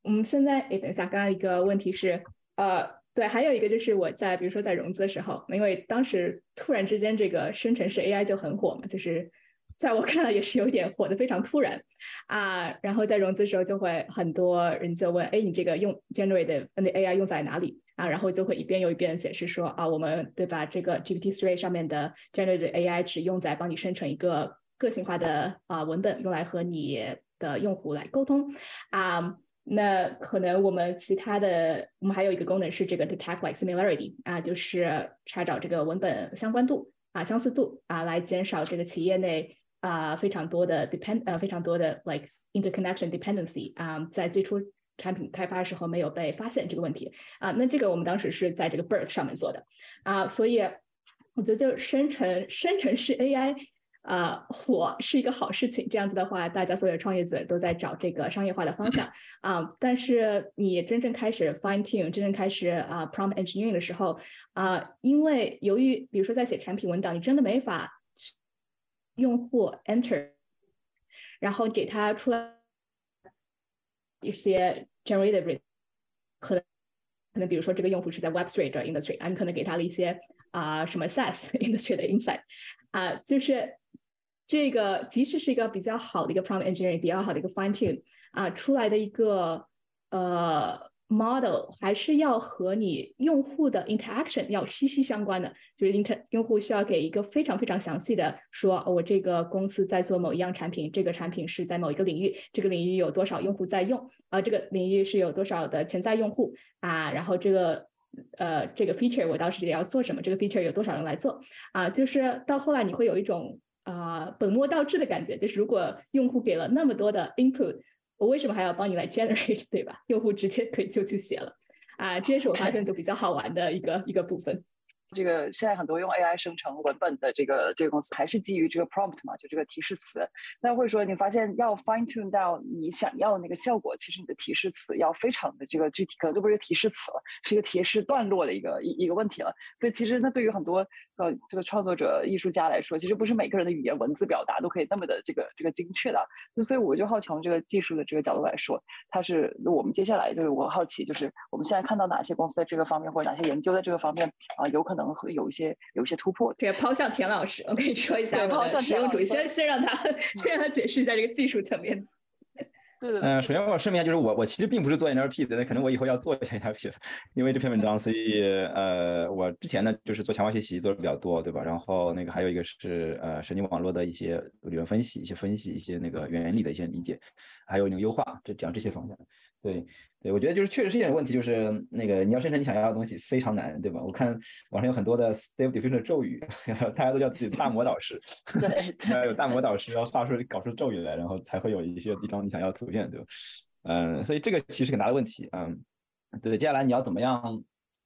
我们现在，哎，等一下，刚刚一个问题是，呃，对，还有一个就是我在，比如说在融资的时候，因为当时突然之间这个生成式 AI 就很火嘛，就是在我看来也是有点火的非常突然啊。然后在融资的时候就会很多人就问，哎，你这个用 generative 那 AI 用在哪里啊？然后就会一遍又一遍解释说，啊，我们对吧？这个 GPT-3 上面的 generative AI 只用在帮你生成一个个性化的啊文本，用来和你的用户来沟通啊。那可能我们其他的，我们还有一个功能是这个 detect like similarity 啊，就是查找这个文本相关度啊、相似度啊，来减少这个企业内啊非常多的 depend 呃非常多的 like interconnection dependency 啊，在最初产品开发的时候没有被发现这个问题啊。那这个我们当时是在这个 Birth 上面做的啊，所以我觉得就生成生成式 AI。呃，火是一个好事情。这样子的话，大家所有创业者都在找这个商业化的方向啊。但是你真正开始 fine tune，真正开始啊 prompt engineering 的时候啊，因为由于比如说在写产品文档，你真的没法用户 enter，然后给他出来一些 generative，可能可能比如说这个用户是在 Web3 的 industry 啊，你可能给他了一些啊什么 SaaS industry 的 insight 啊，就是。这个即使是一个比较好的一个 prompt engineering，比较好的一个 fine tune 啊，出来的一个呃 model，还是要和你用户的 interaction 要息息相关的。就是 inter 用户需要给一个非常非常详细的说，我这个公司在做某一样产品，这个产品是在某一个领域，这个领域有多少用户在用，啊，这个领域是有多少的潜在用户啊，然后这个呃这个 feature 我到时也要做什么，这个 feature 有多少人来做啊，就是到后来你会有一种。啊，本末倒置的感觉，就是如果用户给了那么多的 input，我为什么还要帮你来 generate，对吧？用户直接可以就去写了，啊，这也是我发现就比较好玩的一个一个部分。这个现在很多用 AI 生成文本的这个这个公司，还是基于这个 prompt 嘛，就这个提示词。那会说你发现要 fine tune 到你想要的那个效果，其实你的提示词要非常的这个具体，可能都不是提示词了，是一个提示段落的一个一一个问题了。所以其实那对于很多呃这个创作者艺术家来说，其实不是每个人的语言文字表达都可以那么的这个这个精确的。所以我就好奇从这个技术的这个角度来说，它是我们接下来就是我好奇就是我们现在看到哪些公司在这个方面或者哪些研究在这个方面啊有可能。会有一些有一些突破。对，抛向田老师，我跟你说一下，抛向实用主义，先先让他 先让他解释一下这个技术层面。嗯，首先我声明一下，就是我我其实并不是做 NLP 的，那可能我以后要做一下 NLP 的，因为这篇文章，所以呃，我之前呢就是做强化学习做的比较多，对吧？然后那个还有一个是呃神经网络的一些理论分析、一些分析、一些那个原理的一些理解，还有那个优化，这讲这些方向。对对，我觉得就是确实是一点问题，就是那个你要生成你想要的东西非常难，对吧？我看网上有很多的 Stable Diffusion 的咒语，大家都叫自己大魔导师，对，要有大魔导师要画出搞出咒语来，然后才会有一些地方你想要图片，对吧？嗯，所以这个其实很大的问题，嗯，对，接下来你要怎么样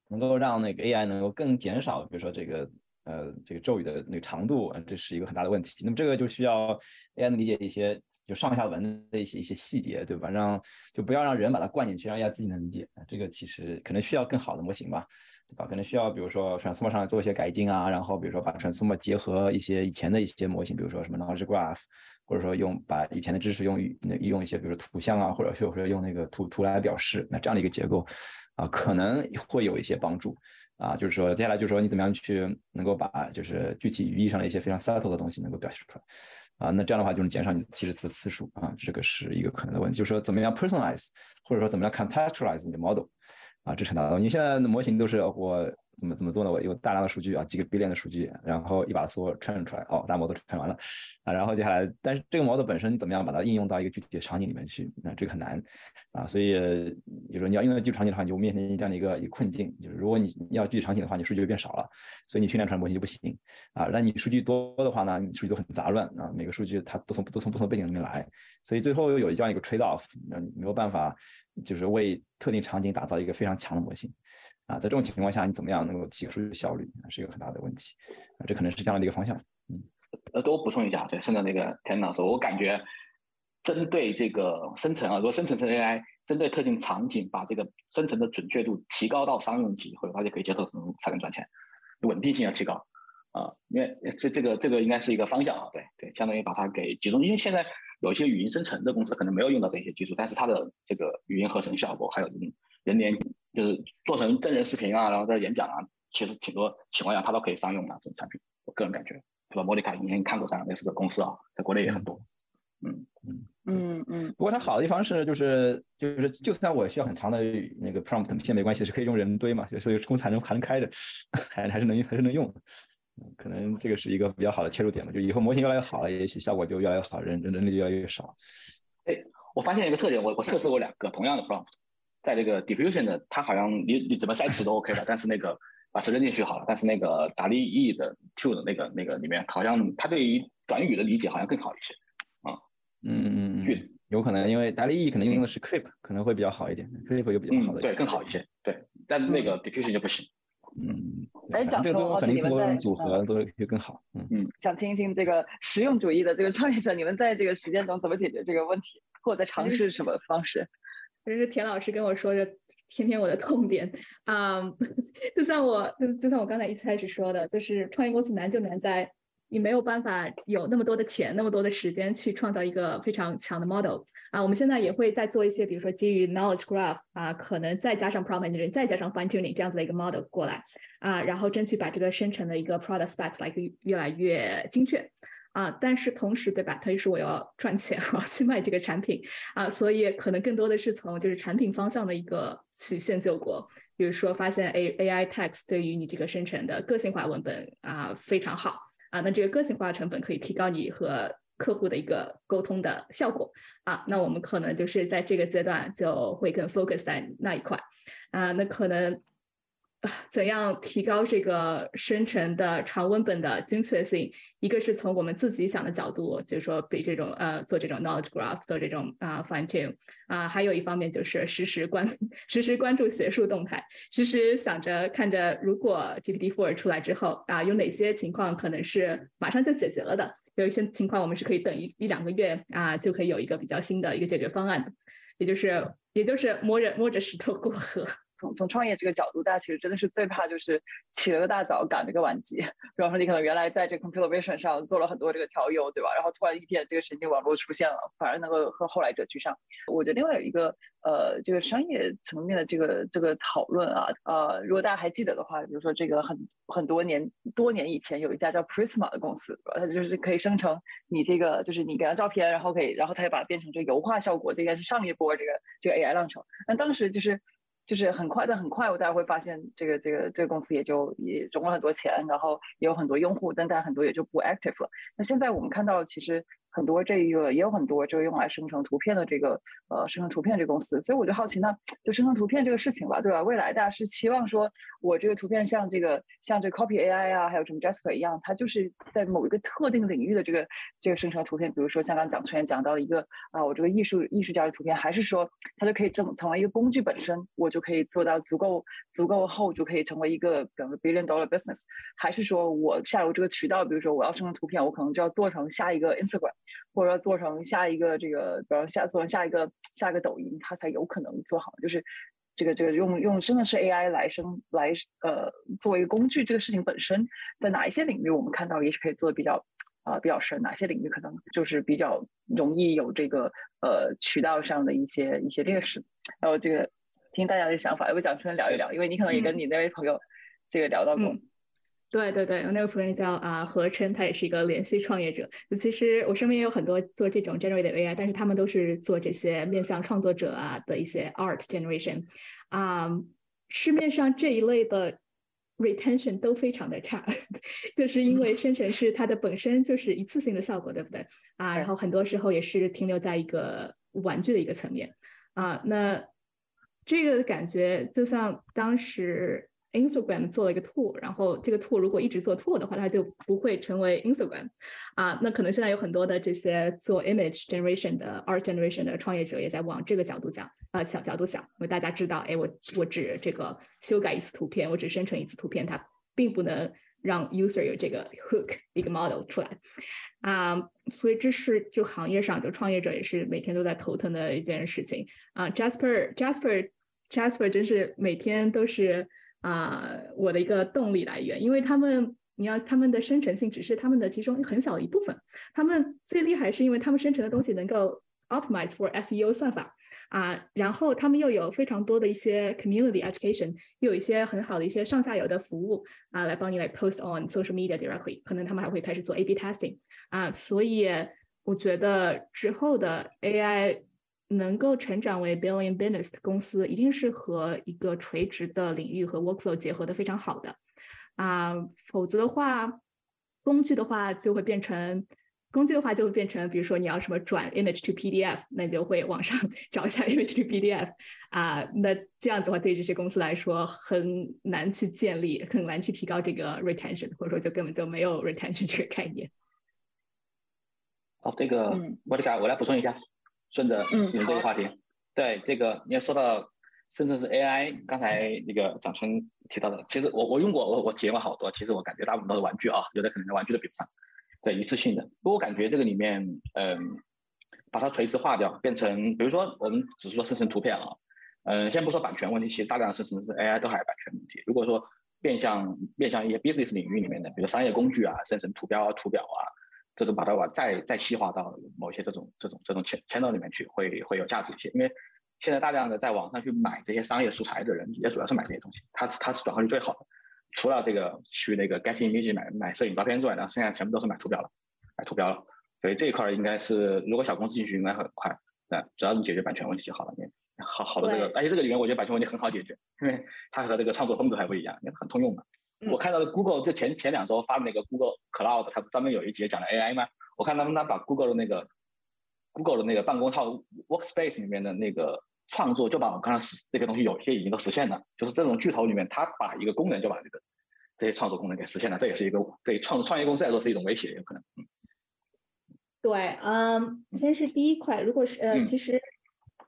能够让那个 AI 能够更减少，比如说这个。呃，这个咒语的那个长度，这是一个很大的问题。那么这个就需要 AI 理解一些就上下文的一些一些细节，对吧？让就不要让人把它灌进去，让大家自己能理解。这个其实可能需要更好的模型吧，对吧？可能需要比如说 Transformer 上做一些改进啊，然后比如说把 Transformer 结合一些以前的一些模型，比如说什么 Knowledge Graph，或者说用把以前的知识用于用一些比如说图像啊，或者或者用那个图图来表示，那这样的一个结构啊，可能会有一些帮助。啊，就是说，接下来就是说，你怎么样去能够把就是具体语义上的一些非常 subtle 的东西能够表现出来，啊，那这样的话就能减少你提示词的次数啊，这个是一个可能的问题。就是说，怎么样 personalize，或者说怎么样 contextualize 你的 model，啊，这是很大的。你现在的模型都是我。怎么怎么做呢？我有大量的数据啊，几个 billion 的数据，然后一把梭串出来，哦，大模都串完了啊，然后接下来，但是这个 model 本身怎么样把它应用到一个具体的场景里面去？那这个很难啊，所以就是说你要应用到具体场景的话，你就面临这样的一个一个困境，就是如果你要具体场景的话，你数据就变少了，所以你训练出来模型就不行啊。那你数据多的话呢，你数据都很杂乱啊，每个数据它都从都从不同背景里面来，所以最后又有这样一个 trade off，你没有办法就是为特定场景打造一个非常强的模型。啊，在这种情况下，你怎么样能够提出效率，是一个很大的问题。啊，这可能是这样的一个方向。嗯，呃，多补充一下，对，顺着那个田老师，我感觉针对这个生成啊，如果生成成 AI，针对特定场景，把这个生成的准确度提高到商用级或者大家可以接受程度才能赚钱，稳定性要提高啊。因为这这个这个应该是一个方向啊，对对，相当于把它给集中。因为现在有一些语音生成的公司可能没有用到这些技术，但是它的这个语音合成效果还有这种人脸。就是做成真人视频啊，然后在演讲啊，其实挺多情况下它都可以商用的这种产品。我个人感觉，对吧？莫妮卡以前看过这样类似的公司啊，在国内也很多。嗯嗯嗯嗯。不过它好的地方是，就是就是就算我需要很长的那个 prompt，现在没关系，是可以用人堆嘛，所以公司还能还能开着，还还是能还是能用。可能这个是一个比较好的切入点嘛，就以后模型越来越好了，也许效果就越来越好，人人人力就越来越少。哎，我发现一个特点，我我测试过两个同样的 prompt。在这个 diffusion 的，它好像你你怎么塞词都 OK 的，但是那个把词扔进去好了。但是那个达利 E 的 Two 的那个那个里面，好像它对于短语的理解好像更好一些啊。嗯嗯嗯，有可能因为达利 E 可能用的是 Clip，可能会比较好一点，Clip 有比较好的。对，更好一些。对，但那个 diffusion 就不行。嗯，哎，讲说肯定通过组合做会更好。嗯嗯，想听一听这个实用主义的这个创业者，你们在这个实践中怎么解决这个问题，或者在尝试什么方式？这是田老师跟我说着，天天我的痛点啊，就像我，就就像我刚才一开始说的，就是创业公司难就难在你没有办法有那么多的钱，那么多的时间去创造一个非常强的 model 啊。我们现在也会再做一些，比如说基于 knowledge graph 啊，可能再加上 prompt engineering，再加上 fine tuning 这样子的一个 model 过来啊，然后争取把这个生成的一个 product spec 来越来越精确。啊，但是同时，对吧？他又是我要赚钱，我要去卖这个产品啊，所以可能更多的是从就是产品方向的一个曲线救国。比如说，发现 A A I text 对于你这个生成的个性化文本啊非常好啊，那这个个性化成本可以提高你和客户的一个沟通的效果啊。那我们可能就是在这个阶段就会更 focus 在那一块啊，那可能。怎样提高这个生成的长文本的精确性？一个是从我们自己想的角度，就是说比这种呃做这种 knowledge graph，做这种啊 fine tune 啊，还有一方面就是实时关实时关注学术动态，实时想着看着如果 GPT four 出来之后啊，有哪些情况可能是马上就解决了的，有一些情况我们是可以等一一两个月啊，就可以有一个比较新的一个解决方案的，也就是也就是摸着摸着石头过河。从从创业这个角度，大家其实真的是最怕就是起了个大早，赶了个晚集。比方说，你可能原来在这 computer vision 上做了很多这个调优，对吧？然后突然一天这个神经网络出现了，反而能够和后来者居上。我觉得另外有一个呃，这个商业层面的这个这个讨论啊，呃，如果大家还记得的话，比如说这个很很多年多年以前有一家叫 Prisma 的公司，它就是可以生成你这个就是你给它照片，然后可以，然后它就把它变成这油画效果，这应该是上一波这个这个 AI 浪潮。那当时就是。就是很快，但很快，我大家会发现这个这个这个公司也就也融了很多钱，然后也有很多用户，但大家很多也就不 active 了。那现在我们看到，其实。很多这一个也有很多这个用来生成图片的这个呃生成图片这个公司，所以我就好奇呢，就生成图片这个事情吧，对吧？未来大家是期望说我这个图片像这个像这 Copy AI 啊，还有什么 Jasper 一样，它就是在某一个特定领域的这个这个生成图片，比如说像刚讲之前讲到一个啊，我这个艺术艺术家的图片，还是说它就可以成成为一个工具本身，我就可以做到足够足够厚，就可以成为一个比如说 billion dollar business，还是说我下游这个渠道，比如说我要生成图片，我可能就要做成下一个 Instagram。或者说做成下一个这个，比如下做成下一个下一个抖音，它才有可能做好。就是这个这个用用真的是 AI 来生来呃作为一个工具，这个事情本身在哪一些领域我们看到也是可以做的比较啊比较深，哪些领域可能就是比较容易有这个呃渠道上的一些一些劣势。然后这个听大家的想法，要不蒋春聊一聊？因为你可能也跟你那位朋友这个聊到过。对对对，我那个朋友叫啊何琛，他也是一个连续创业者。其实我身边也有很多做这种 generative AI，但是他们都是做这些面向创作者啊的一些 art generation。啊，市面上这一类的 retention 都非常的差，就是因为生成式它的本身就是一次性的效果，对不对？啊，然后很多时候也是停留在一个玩具的一个层面。啊，那这个感觉就像当时。Instagram 做了一个 tool，然后这个 tool 如果一直做 tool 的话，它就不会成为 Instagram 啊。那可能现在有很多的这些做 image generation 的 art generation 的创业者也在往这个角度讲啊，小角度想，因为大家知道，哎，我我只这个修改一次图片，我只生成一次图片，它并不能让 user 有这个 hook 一个 model 出来啊。所以这是就行业上就创业者也是每天都在头疼的一件事情啊。Jasper Jasper Jasper 真是每天都是。啊，我的一个动力来源，因为他们，你要他们的生成性只是他们的其中很小的一部分，他们最厉害是因为他们生成的东西能够 optimize for SEO 算法啊，然后他们又有非常多的一些 community education，又有一些很好的一些上下游的服务啊，来帮你来 post on social media directly，可能他们还会开始做 A/B testing 啊，所以我觉得之后的 AI。能够成长为 billion business 的公司，一定是和一个垂直的领域和 workflow 结合的非常好的啊，否则的话，工具的话就会变成工具的话就会变成，比如说你要什么转 image to PDF，那就会网上 找一下 image to PDF 啊，那这样子的话对这些公司来说很难去建立，很难去提高这个 retention，或者说就根本就没有 retention 这个概念。好，这个莫妮卡，我来补充一下。顺着你们这个话题，对这个你要说到，甚至是 AI，刚才那个蒋春提到的，其实我我用过，我我体验过好多，其实我感觉大部分都是玩具啊，有的可能连玩具都比不上，对一次性的。不过我感觉这个里面，嗯，把它垂直化掉，变成比如说我们只是说生成图片啊，嗯，先不说版权问题，其实大量生成是 AI 都还有版权问题。如果说变相变相一些 business 领域里面的，比如商业工具啊，生成图标啊、图表啊。这种把它往再再细化到某些这种这种这种 channel 里面去，会会有价值一些。因为现在大量的在网上去买这些商业素材的人，也主要是买这些东西，它是它是转化率最好的。除了这个去那个 Get Image 买买摄影照片之外，然后剩下全部都是买图标了，买图标了。所以这一块应该是，如果小公司进去应该很快。那，只要你解决版权问题就好了。好好的这个，而且这个里面我觉得版权问题很好解决，因为它和这个创作风格还不一样，也很通用的。我看到的 Google 就前前两周发的那个 Google Cloud，它专门有一节讲的 AI 吗。我看他们他把 Google 的那个 Google 的那个办公套 Workspace 里面的那个创作，就把我刚才实这个东西有些已经都实现了。就是这种巨头里面，他把一个功能就把这个这些创作功能给实现了。这也是一个对创创业公司来说是一种威胁，有可能。嗯。对，嗯，先是第一块，如果是呃，其实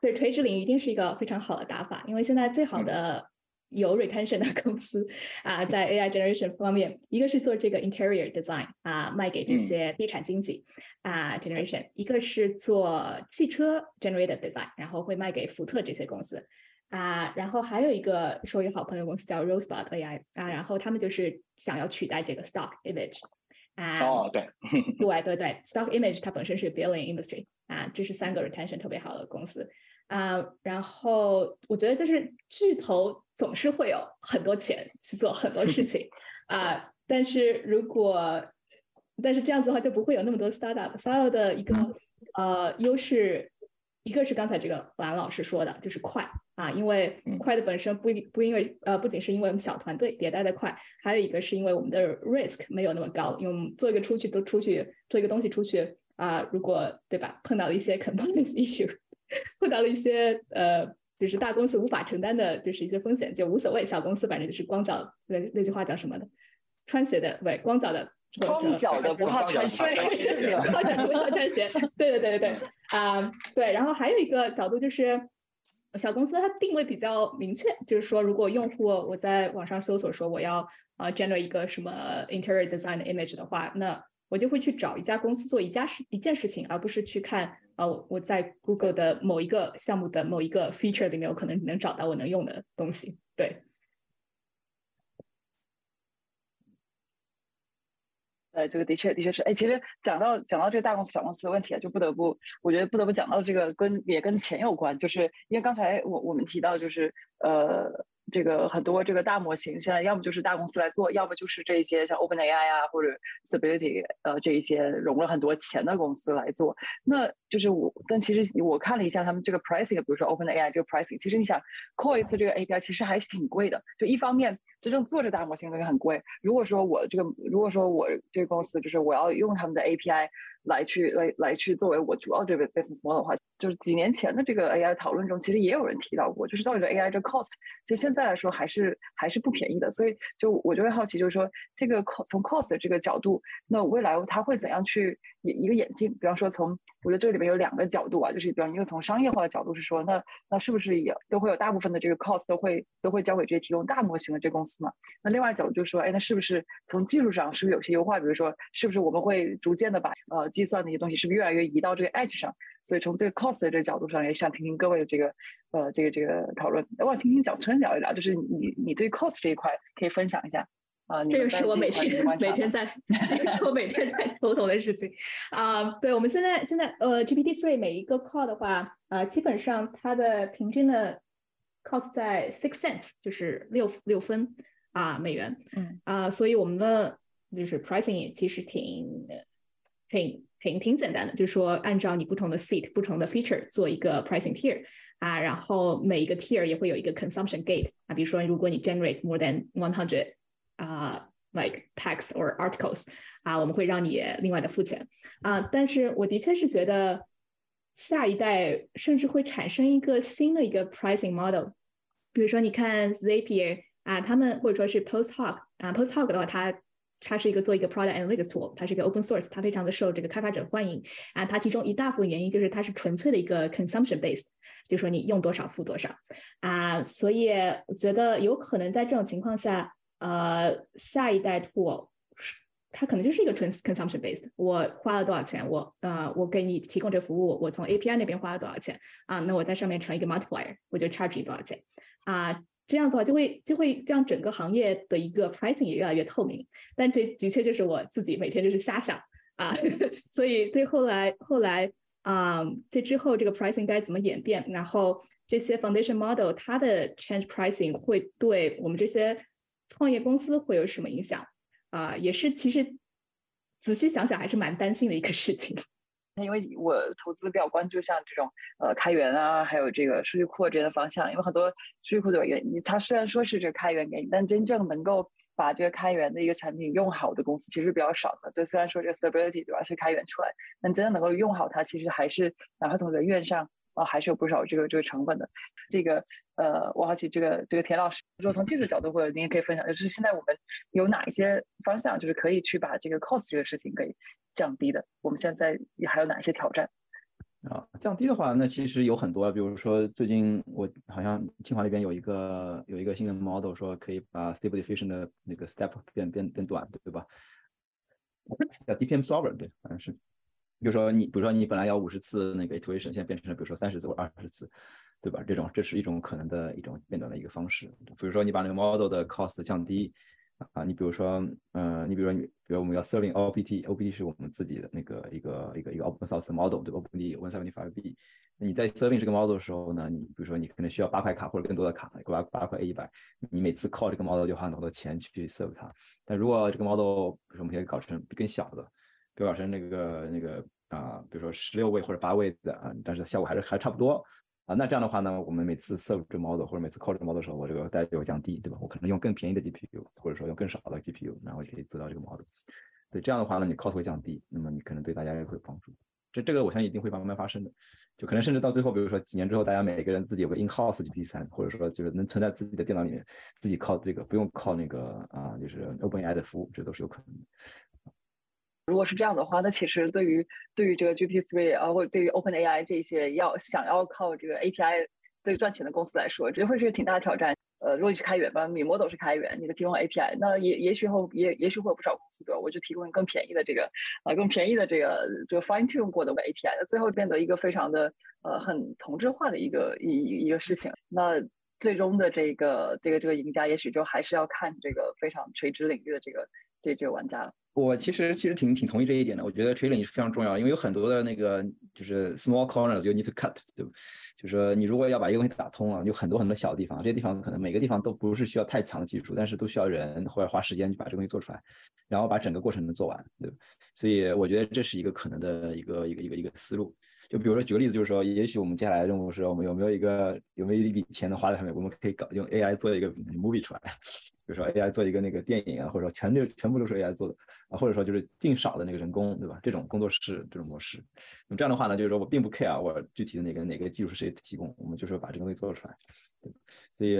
对垂直领域一定是一个非常好的打法，因为现在最好的。有 retention 的公司啊，在 AI generation 方面，一个是做这个 interior design 啊，卖给这些地产经纪啊 generation，一个是做汽车 generated design，然后会卖给福特这些公司啊，然后还有一个是我一个好朋友公司叫 Rosebud AI 啊，然后他们就是想要取代这个 Stock Image 啊，哦，对，对对对，Stock Image 它本身是 Billing Industry 啊，这是三个 retention 特别好的公司啊，然后我觉得就是巨头总是会有很多钱去做很多事情 啊，但是如果但是这样子的话就不会有那么多 startup，startup 的一个呃优势。一个是刚才这个蓝老师说的，就是快啊，因为快的本身不不因为呃，不仅是因为我们小团队迭代的快，还有一个是因为我们的 risk 没有那么高，因为我们做一个出去都出去做一个东西出去啊，如果对吧，碰到了一些 compliance issue，碰到了一些呃，就是大公司无法承担的，就是一些风险，就无所谓，小公司反正就是光脚那那句话叫什么的，穿鞋的不对，光脚的。光脚的不怕穿鞋，光脚不怕穿鞋。对对对对对，啊对。然后还有一个角度就是，小公司它定位比较明确，就是说，如果用户我在网上搜索说我要啊 generate 一个什么 interior design image 的话，那我就会去找一家公司做一家事一件事情，而不是去看呃我在 Google 的某一个项目的某一个 feature 里面，我可能能找到我能用的东西。对。呃，这个的确的确是，哎，其实讲到讲到这个大公司小公司的问题啊，就不得不，我觉得不得不讲到这个跟也跟钱有关，就是因为刚才我我们提到就是呃。这个很多这个大模型，现在要么就是大公司来做，要么就是这些像 OpenAI 啊或者 Stability 呃这一些融了很多钱的公司来做。那就是我，但其实我看了一下他们这个 pricing，比如说 OpenAI 这个 pricing，其实你想 call 一次这个 API，其实还是挺贵的。就一方面，真正做这大模型的人很贵。如果说我这个，如果说我这个公司就是我要用他们的 API。来去来来去作为我主要这个 business model 的话，就是几年前的这个 AI 讨论中，其实也有人提到过，就是到底这 AI 这 cost，其实现在来说还是还是不便宜的。所以就我就会好奇，就是说这个从 cost 这个角度，那未来它会怎样去一个演进？比方说从我觉得这里面有两个角度啊，就是比方一个从商业化的角度是说，那那是不是也都会有大部分的这个 cost 都会都会交给这些提供大模型的这公司嘛？那另外角度就是说，哎，那是不是从技术上是不是有些优化？比如说，是不是我们会逐渐的把呃计算的一些东西是不是越来越移到这个 edge 上？所以从这个 cost 的这个角度上，也想听听各位的这个呃这个这个讨论。我想听听小春聊一聊，就是你你对 cost 这一块可以分享一下啊？这就是我每天每天在，这个是我每天在 头疼的事情啊。对，我们现在现在呃 GPT three 每一个 call 的话呃，基本上它的平均的 cost 在 six cents，就是六六分啊美元。嗯啊，所以我们的就是 pricing 也其实挺。挺挺挺简单的，就是说按照你不同的 seat、不同的 feature 做一个 pricing tier 啊，然后每一个 tier 也会有一个 consumption gate 啊，比如说如果你 generate more than one hundred 啊 like text or articles 啊，我们会让你另外的付钱啊。但是我的确是觉得下一代甚至会产生一个新的一个 pricing model，比如说你看 Zapier 啊，他们或者说是 Post Hoc 啊，Post Hoc 的话它。它是一个做一个 product analytics tool，它是一个 open source，它非常的受这个开发者欢迎啊。它其中一大部分原因就是它是纯粹的一个 consumption based，就说你用多少付多少啊。所以我觉得有可能在这种情况下，呃，下一代 tool 它可能就是一个纯 consumption based。我花了多少钱，我呃我给你提供这服务，我从 API 那边花了多少钱啊？那我在上面乘一个 multiplier，我就 charge 你多少钱啊？这样子的话，就会就会让整个行业的一个 pricing 也越来越透明。但这的确就是我自己每天就是瞎想啊，所以最后来后来啊，这之后这个 pricing 该怎么演变？然后这些 foundation model 它的 change pricing 会对我们这些创业公司会有什么影响啊？也是其实仔细想想还是蛮担心的一个事情。那因为我投资比较关注像这种呃开源啊，还有这个数据库这些的方向，因为很多数据库的原因，它虽然说是这个开源给你，但真正能够把这个开源的一个产品用好的公司其实比较少的。就虽然说这个 stability 主要是开源出来，但真的能够用好它，其实还是哪怕从人员上。啊，还是有不少这个这个成本的。这个呃，我好奇这个这个田老师，如果从技术角度，或者您也可以分享，就是现在我们有哪一些方向，就是可以去把这个 cost 这个事情给降低的？我们现在还有哪些挑战？啊，降低的话，那其实有很多，比如说最近我好像清华那边有一个有一个新的 model，说可以把 stable diffusion 的那个 step 变变变短，对吧？叫 DPM solver，对，好像是。比如说你，比如说你本来要五十次那个 iteration，现在变成了比如说三十次或二十次，对吧？这种这是一种可能的一种变短的一个方式。比如说你把那个 model 的 cost 降低。啊，你比如说，嗯，你比如说，你比如我们要 serving OPT，OPT 是我们自己的那个一个一个一个 open source model，对，OpenD one seventy five B。你在 serving 这个 model 的时候呢，你比如说你可能需要八块卡或者更多的卡，八八块 A 一百，你每次 call 这个 model 就花很多的钱去 serve 它。但如果这个 model，比如说我们可以搞成更小的，给老师那个那个啊，比如说十六位或者八位的啊，但是效果还是还差不多。啊，那这样的话呢，我们每次 serve model 或者每次 call 这 model 的时候，我这个代价降低，对吧？我可能用更便宜的 GPU，或者说用更少的 GPU，然后就可以做到这个 model。对，这样的话呢，你 cost 会降低，那么你可能对大家也会有帮助。这这个我相信一定会慢慢发生的，就可能甚至到最后，比如说几年之后，大家每个人自己有个 in house GPU 三，或者说就是能存在自己的电脑里面，自己靠这个不用靠那个啊，就是 OpenAI 的服务，这都是有可能的。如果是这样的话，那其实对于对于这个 gp three 啊，或者对于 OpenAI 这些要想要靠这个 API 这个赚钱的公司来说，这会是个挺大的挑战。呃，如果你是开源吧，你 model 是开源，你的提供 API，那也也许后也也许会有不少公司对吧？我就提供更便宜的这个啊，更便宜的这个这个 fine tune 过的 API，那最后变得一个非常的呃很同质化的一个一一个事情。那最终的这个这个这个赢家，也许就还是要看这个非常垂直领域的这个这这个玩家了。我其实其实挺挺同意这一点的，我觉得 training 是非常重要，因为有很多的那个就是 small corners you need to cut，对吧？就是说你如果要把一个东西打通了，有很多很多小地方，这些地方可能每个地方都不是需要太强的技术，但是都需要人或者花时间去把这个东西做出来，然后把整个过程能做完，对吧？所以我觉得这是一个可能的一个一个一个一个思路。就比如说举个例子，就是说，也许我们接下来的任务是我们有没有一个有没有一笔钱能花在上面，我们可以搞用 AI 做一个 movie 出来，比如说 AI 做一个那个电影啊，或者说全就全部都是 AI 做的啊，或者说就是尽少的那个人工，对吧？这种工作室这种模式，那么这样的话呢，就是说我并不 care 我具体的哪个哪个技术是谁提供，我们就是把这个东西做出来，所以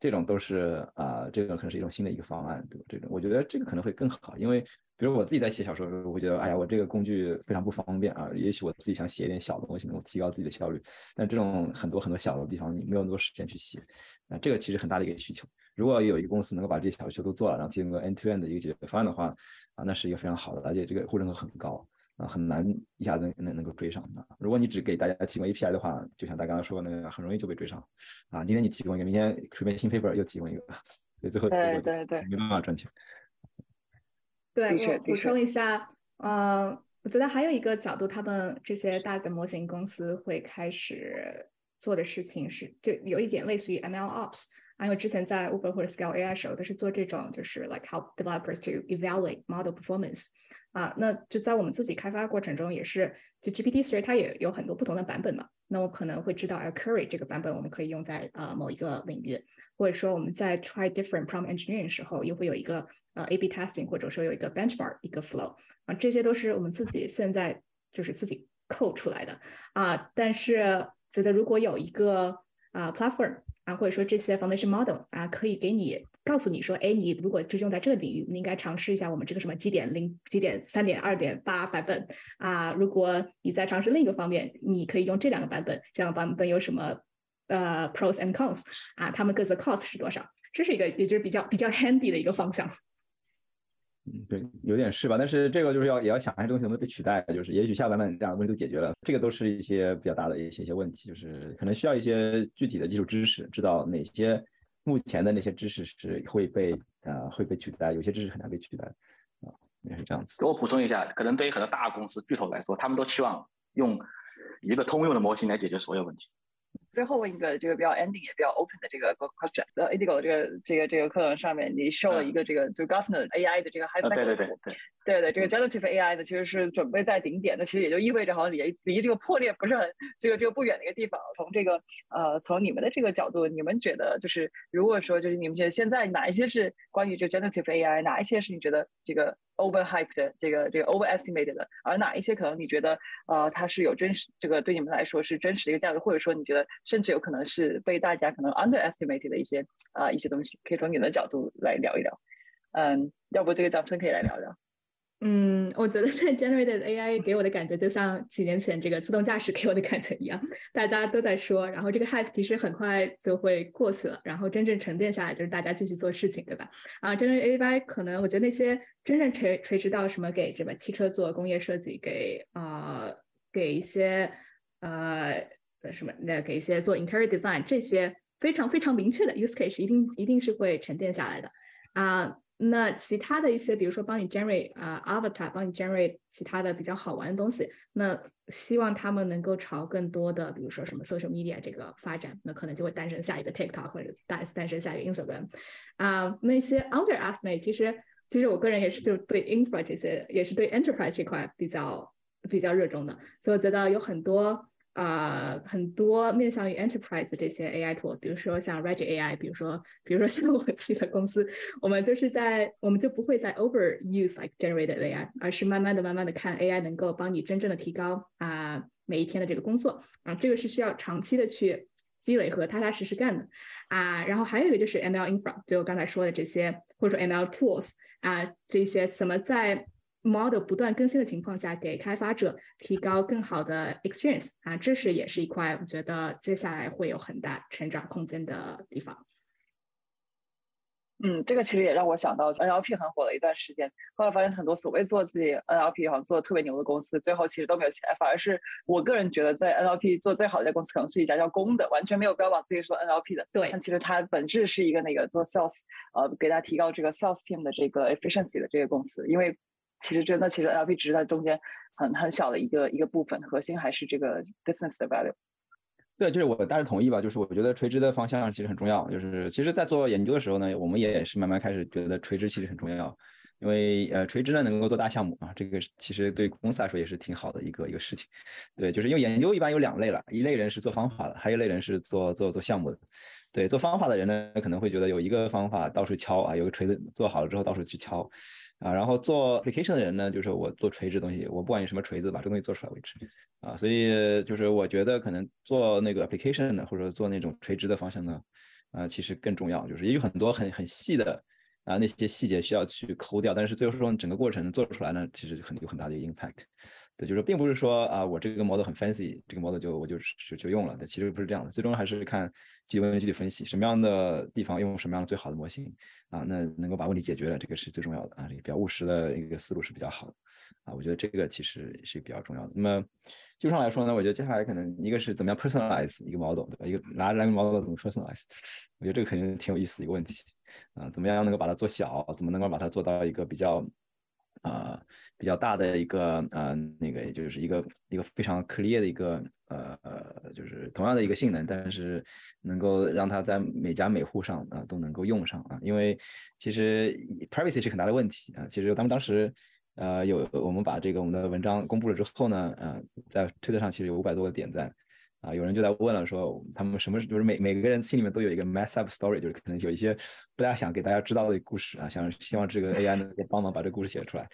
这种都是啊，这个可能是一种新的一个方案，对吧？这种我觉得这个可能会更好，因为。比如我自己在写小说的时候，我会觉得，哎呀，我这个工具非常不方便啊。也许我自己想写一点小的东西，能够提高自己的效率。但这种很多很多小的地方，你没有那么多时间去写。那这个其实很大的一个需求。如果有一个公司能够把这些小需求都做了，然后提供个 end-to-end 的一个解决方案的话，啊，那是一个非常好的，而且这个互认度很高啊，很难一下子能能够追上的。如果你只给大家提供 API 的话，就像大家刚才说的那个，很容易就被追上。啊，今天你提供一个，明天随便新 paper 又提供一个，所以最后对对对，没办法赚钱。对，我补充一下，呃，我觉得还有一个角度，他们这些大的模型公司会开始做的事情是，就有一点类似于 ML Ops，因为之前在 Uber 或者 Scale AI 时候都是做这种，就是 like help developers to evaluate model performance。啊，那就在我们自己开发过程中也是，就 GPT 其实它也有很多不同的版本嘛。那我可能会知道 a Curry 这个版本我们可以用在啊某一个领域，或者说我们在 try different prompt engineering 时候又会有一个呃 A/B testing，或者说有一个 benchmark 一个 flow 啊，这些都是我们自己现在就是自己 code 出来的啊。但是觉得如果有一个啊 platform 啊，或者说这些 foundation model 啊，可以给你。告诉你说，哎，你如果是用在这个领域，你应该尝试一下我们这个什么基点零、基点三点二点八版本啊。如果你在尝试另一个方面，你可以用这两个版本，这两个版本有什么呃 pros and cons 啊？他们各自 cost 是多少？这是一个，也就是比较比较 handy 的一个方向。嗯，对，有点是吧？但是这个就是要也要想一些东西能不能被取代，就是也许下版本这样的问题都解决了，这个都是一些比较大的一些一些问题，就是可能需要一些具体的技术知识，知道哪些。目前的那些知识是会被呃会被取代，有些知识很难被取代，啊，也是这样子。我补充一下，可能对于很多大公司巨头来说，他们都期望用一个通用的模型来解决所有问题。最后问一个这个比较 ending 也比较 open 的这个 question，在 Indigo 这个这个这个课堂上面，你 show 了一个这个就 Gartner AI 的这个 high cycle，对对对对对对，这个 generative AI 呢其实是准备在顶点，那其实也就意味着好像离离这个破裂不是很这个这个不远的一个地方。从这个呃从你们的这个角度，你们觉得就是如果说就是你们觉得现在哪一些是关于这 generative AI，哪一些是你觉得这个 overhyped 这个这个 overestimated 的，而哪一些可能你觉得呃它是有真实这个对你们来说是真实的一个价值，或者说你觉得甚至有可能是被大家可能 underestimated 的一些啊一些东西，可以从你的角度来聊一聊。嗯，要不这个掌声可以来聊聊。嗯，我觉得现在 generated AI 给我的感觉就像几年前这个自动驾驶给我的感觉一样，大家都在说，然后这个 hype 其实很快就会过去了，然后真正沉淀下来就是大家继续做事情，对吧？啊针对 AI，可能我觉得那些真正垂垂直到什么给什么汽车做工业设计，给啊给一些呃什么那给一些做 interior design 这些非常非常明确的 use case，一定一定是会沉淀下来的啊。那其他的一些，比如说帮你 generate 啊 avatar，帮你 generate 其他的比较好玩的东西，那希望他们能够朝更多的，比如说什么 social media 这个发展，那可能就会诞生下一个 TikTok 或者诞诞生下一个 Instagram 啊。那些 other aspect，其实其实我个人也是就对 infra 这些，也是对 enterprise 这块比较比较热衷的，所以我觉得有很多。啊，很多面向于 enterprise 的这些 AI tools，比如说像 r e g i AI，比如说，比如说像我自己的公司，我们就是在，我们就不会再 overuse like generated AI，而是慢慢的、慢慢的看 AI 能够帮你真正的提高啊每一天的这个工作啊，这个是需要长期的去积累和踏踏实实干的啊。然后还有一个就是 ML infra，就我刚才说的这些，或者说 ML tools 啊，这些怎么在 model 不断更新的情况下，给开发者提高更好的 experience 啊，这是也是一块我觉得接下来会有很大成长空间的地方。嗯，这个其实也让我想到 NLP 很火了一段时间，后来发现很多所谓做自己 NLP 好像做的特别牛的公司，最后其实都没有起来，反而是我个人觉得在 NLP 做最好的一家公司，可能是一家叫公的，完全没有标榜自己说 NLP 的。对，但其实它本质是一个那个做 sales，呃，给大家提高这个 sales team 的这个 efficiency 的这个公司，因为。其实真的，其实 LP 只是在中间很很小的一个一个部分，核心还是这个 business 的 value。对，就是我大致同意吧。就是我觉得垂直的方向其实很重要。就是其实，在做研究的时候呢，我们也是慢慢开始觉得垂直其实很重要。因为呃，垂直呢能够做大项目啊，这个其实对公司来说也是挺好的一个一个事情。对，就是因为研究一般有两类了，一类人是做方法的，还有一类人是做做做项目的。对，做方法的人呢，可能会觉得有一个方法到处敲啊，有个锤子做好了之后到处去敲。啊，然后做 application 的人呢，就是我做垂直东西，我不管你什么锤子，把这东西做出来为止。啊，所以就是我觉得可能做那个 application 的，或者做那种垂直的方向呢，啊，其实更重要，就是也有很多很很细的啊那些细节需要去抠掉，但是最后说整个过程做出来呢，其实很有很大的一个 impact。对，就是并不是说啊，我这个 model 很 fancy，这个 model 就我就就就用了。对，其实不是这样的，最终还是看具体问题具体分析，什么样的地方用什么样的最好的模型啊，那能够把问题解决了，这个是最重要的啊。这个比较务实的一个思路是比较好的啊。我觉得这个其实是比较重要的。那么基本上来说呢，我觉得接下来可能一个是怎么样 personalize 一个 model，对吧？一个拿来个 model 怎么 personalize？我觉得这个肯定挺有意思的一个问题啊。怎么样能够把它做小？怎么能够把它做到一个比较？呃，比较大的一个呃，那个就是一个一个非常 clear 的一个呃呃，就是同样的一个性能，但是能够让它在每家每户上啊都能够用上啊，因为其实 privacy 是很大的问题啊。其实他们当时呃有我们把这个我们的文章公布了之后呢，呃，在推特上其实有五百多个点赞。啊，有人就在问了，说他们什么就是每每个人心里面都有一个 mess up story，就是可能有一些不大想给大家知道的故事啊，想希望这个 AI 能够帮忙把这个故事写出来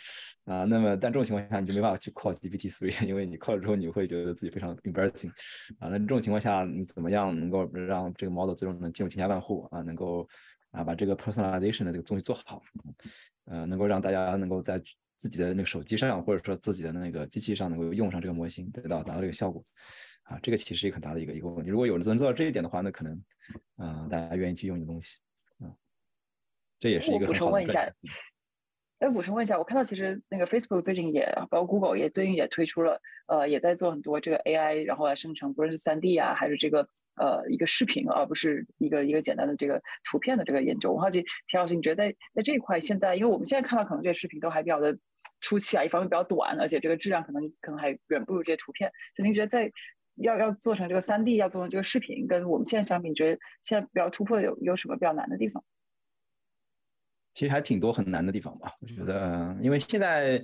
啊。那么但这种情况下你就没办法去 call GPT three，因为你 call 了之后你会觉得自己非常 embarrassing 啊。那这种情况下你怎么样能够让这个 model 最终能进入千家万户啊？能够啊把这个 personalization 的这个东西做好，呃，能够让大家能够在自己的那个手机上或者说自己的那个机器上能够用上这个模型，得到达到这个效果。啊，这个其实是一个很大的一个一个问题。如果有人能做到这一点的话，那可能，啊，大家愿意去用你的东西，啊，这也是一个很好的。补充问一下，再补充问一下，我看到其实那个 Facebook 最近也，包括 Google 也对应也推出了，呃，也在做很多这个 AI，然后来生成，不论是三 D 啊，还是这个呃一个视频，而不是一个一个简单的这个图片的这个研究。我好奇，田老师，你觉得在在这一块，现在因为我们现在看到可能这些视频都还比较的初期啊，一方面比较短，而且这个质量可能可能还远不如这些图片。就您觉得在要要做成这个三 D，要做成这个视频，跟我们现在相比，你觉得现在比较突破有有什么比较难的地方？其实还挺多很难的地方吧。我觉得，因为现在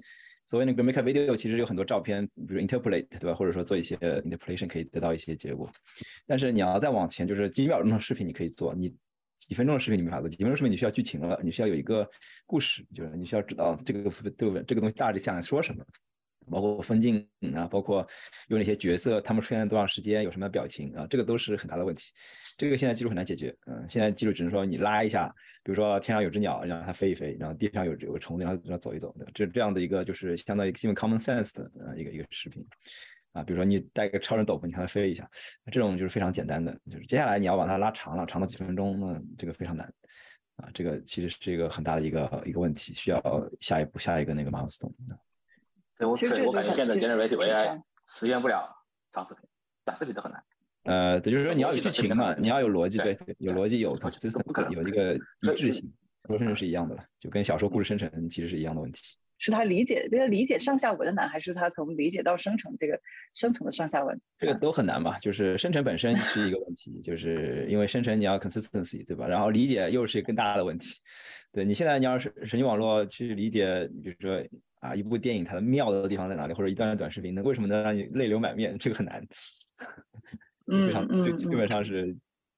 所谓那个 make a video，其实有很多照片，比如 interpolate，对吧？或者说做一些 interpolation，可以得到一些结果。但是你要再往前，就是几秒钟的视频你可以做，你几分钟的视频你没法做。几分钟视频你需要剧情了，你需要有一个故事，就是你需要知道这个这个？这个东西大致想说什么。包括分镜啊，包括有哪些角色，他们出现了多长时间，有什么表情啊，这个都是很大的问题。这个现在技术很难解决，嗯，现在技术只能说你拉一下，比如说天上有只鸟，让它飞一飞，然后地上有有个虫子，让它走一走，这这样的一个就是相当于基本 common sense 的呃一个一个视频。啊，比如说你带个超人斗篷，你让它飞一下，这种就是非常简单的。就是接下来你要把它拉长了，长到几分钟，那这个非常难。啊，这个其实是一个很大的一个一个问题，需要下一步下一个那个 milestone。对我我感觉现在 generative AI 实现不了长视频，短视频都很难。呃，也，就是说你要有剧情嘛，你要有逻辑，对，有逻辑有 consistency，有一个一致性，说甚至是一样的了，就跟小说故事生成其实是一样的问题。是他理解这个理解上下文的难，还是他从理解到生成这个生成的上下文？这个都很难吧。就是生成本身是一个问题，就是因为生成你要 consistency，对吧？然后理解又是一个更大的问题。对你现在你要是神经网络去理解，比如说啊一部电影它的妙的地方在哪里，或者一段短视频，那为什么能让你泪流满面？这个很难。嗯嗯，基本上是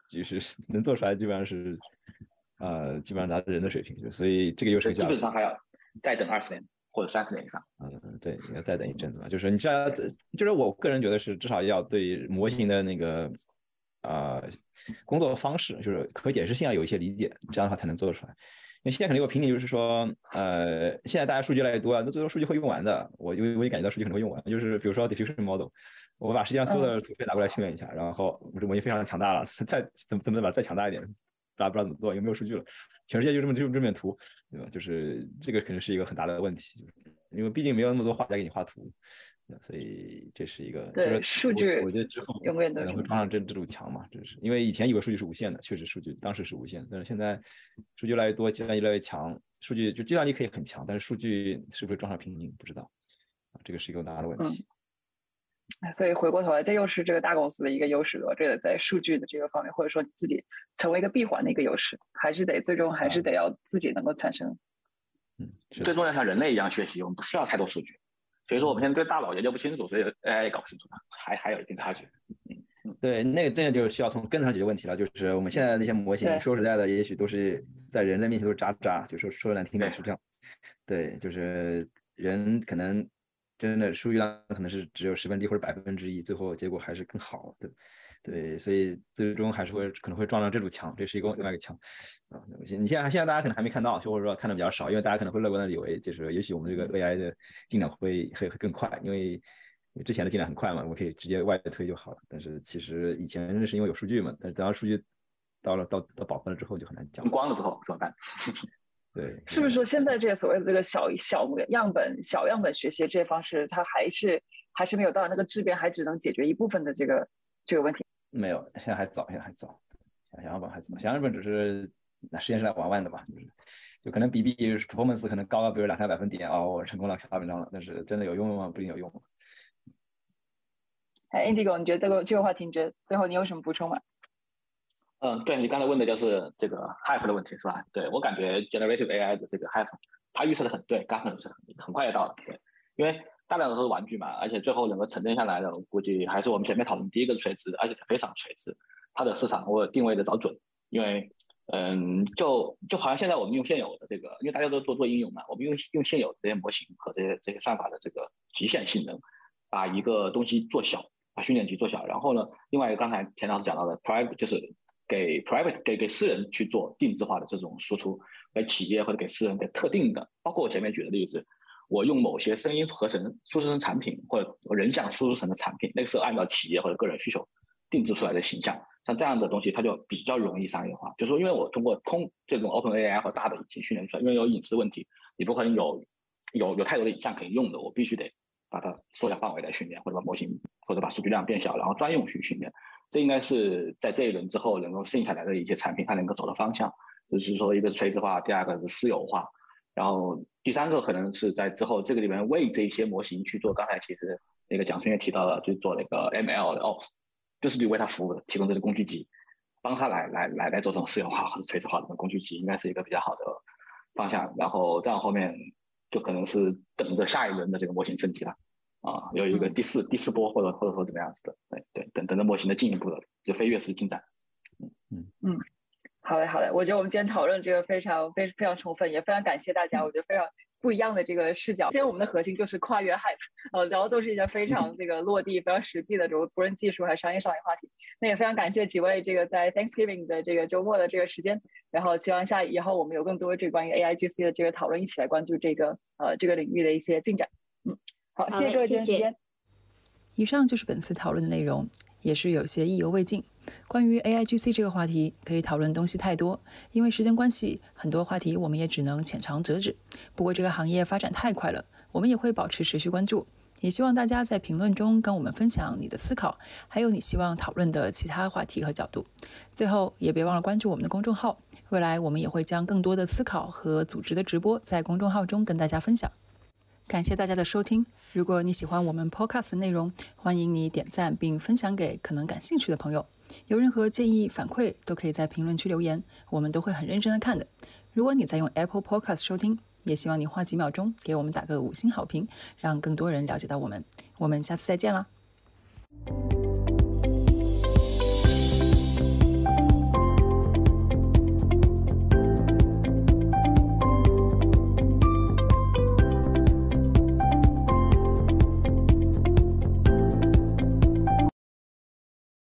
就是能做出来，基本上是呃基本上达到人的水平。所以这个又是基本上还要。再等二十年或者三十年以上，嗯，对，要再等一阵子嘛。就是你知道，就是我个人觉得是至少要对模型的那个啊工作方式，就是可解释性要有一些理解，这样的话才能做出来。因为现在肯定有瓶颈，就是说，呃，现在大家数据越来越多啊，那最后数据会用完的。我因为我也感觉到数据可能会用完，就是比如说 diffusion model，我把世界上所有的图片拿过来训练一下，然后我这模型非常的强大了，再怎么怎么把它再强大一点。大家不知道怎么做，有没有数据了？全世界就这么就这么图，对吧？就是这个肯定是一个很大的问题，就是因为毕竟没有那么多画家给你画图，所以这是一个。对，数据我觉得之后永远可能会撞上这这堵墙嘛，就是因为以前以为数据是无限的，确实数据当时是无限，但是现在数据越来越多，计算越来越强，数据就计算力可以很强，但是数据是不是撞上瓶颈不知道啊，这个是一个很大的问题。所以回过头来，这又是这个大公司的一个优势了。这个在数据的这个方面，或者说你自己成为一个闭环的一个优势，还是得最终还是得要自己能够产生。嗯，最重要像人类一样学习，我们不需要太多数据。所以说，我们现在对大脑研究不清楚，所以 AI 也搞不清楚，还还有一定差距。嗯，对，那个真的就需要从根上解决问题了。就是我们现在的那些模型，说实在的，也许都是在人类面前都是渣渣，就说说难听点是这样。对，就是人可能。真的数据量可能是只有十分之一或者百分之一，最后结果还是更好对，对，所以最终还是会可能会撞上这堵墙，这是一个另外一个墙啊。你现在现在大家可能还没看到，或者说看的比较少，因为大家可能会乐观的以为就是也许我们这个 AI 的进展会会会更快，因为之前的进展很快嘛，我们可以直接外推就好了。但是其实以前是因为有数据嘛，但等到数据到了到到饱和了之后就很难讲。光了之后怎么办？对，是不是说现在这个所谓的这个小小样本、小样本学习这些方式，它还是还是没有到那个质变，还只能解决一部分的这个这个问题？没有，现在还早，现在还早，小样本还早，小样本只是那实验室来玩玩的嘛，就是就可能比比 performance 可能高了，比如两三百分点哦，我成功了发文章了，但是真的有用吗？不一定有用。哎，Indigo，你觉得这个这个话题，你觉得最后你有什么补充吗？嗯，对你刚才问的就是这个 hype 的问题是吧？对我感觉 generative AI 的这个 hype，它预测的很对，刚好是很很快就到了。对，因为大量的都是玩具嘛，而且最后能够沉淀下来的，我估计还是我们前面讨论第一个垂直，而且非常垂直，它的市场我定位的找准。因为，嗯，就就好像现在我们用现有的这个，因为大家都做做应用嘛，我们用用现有这些模型和这些这些算法的这个极限性能，把一个东西做小，把训练集做小，然后呢，另外刚才田老师讲到的 private 就是。给 private 给给私人去做定制化的这种输出，给企业或者给私人给特定的，包括我前面举的例子，我用某些声音合成输出成产品，或者人像输出成的产品，那个是按照企业或者个人需求定制出来的形象，像这样的东西，它就比较容易商业化。就是说，因为我通过通这种 Open AI 和大的引擎训练出来，因为有隐私问题，你不可能有有有太多的影像可以用的，我必须得把它缩小范围来训练，或者把模型或者把数据量变小，然后专用去训练。这应该是在这一轮之后能够剩下来的一些产品，它能够走的方向，就是说一个是垂直化，第二个是私有化，然后第三个可能是在之后这个里面为这些模型去做。刚才其实那个蒋春也提到了，就做那个 ML 的 Ops，就是你为他服务的，提供这些工具集，帮他来来来来做这种私有化或者垂直化的工具集，应该是一个比较好的方向。然后再往后面就可能是等着下一轮的这个模型升级了。啊，有一个第四第四波，或者或者说怎么样子的，对对，等等着模型的进一步的就飞跃式进展。嗯嗯嗯，好嘞好嘞，我觉得我们今天讨论这个非常非非常充分，也非常感谢大家，我觉得非常不一样的这个视角。今天我们的核心就是跨越 hype，呃，聊的都是一些非常这个落地、非常实际的这种不论技术还是商业上的话题。那也非常感谢几位这个在 Thanksgiving 的这个周末的这个时间，然后希望下以后我们有更多这个关于 AIGC 的这个讨论，一起来关注这个呃这个领域的一些进展。嗯，好，谢谢各位今天时间。以上就是本次讨论的内容，也是有些意犹未尽。关于 AIGC 这个话题，可以讨论东西太多，因为时间关系，很多话题我们也只能浅尝辄止。不过这个行业发展太快了，我们也会保持持续关注。也希望大家在评论中跟我们分享你的思考，还有你希望讨论的其他话题和角度。最后也别忘了关注我们的公众号，未来我们也会将更多的思考和组织的直播在公众号中跟大家分享。感谢大家的收听。如果你喜欢我们 Podcast 的内容，欢迎你点赞并分享给可能感兴趣的朋友。有任何建议反馈，都可以在评论区留言，我们都会很认真的看的。如果你在用 Apple Podcast 收听，也希望你花几秒钟给我们打个五星好评，让更多人了解到我们。我们下次再见啦！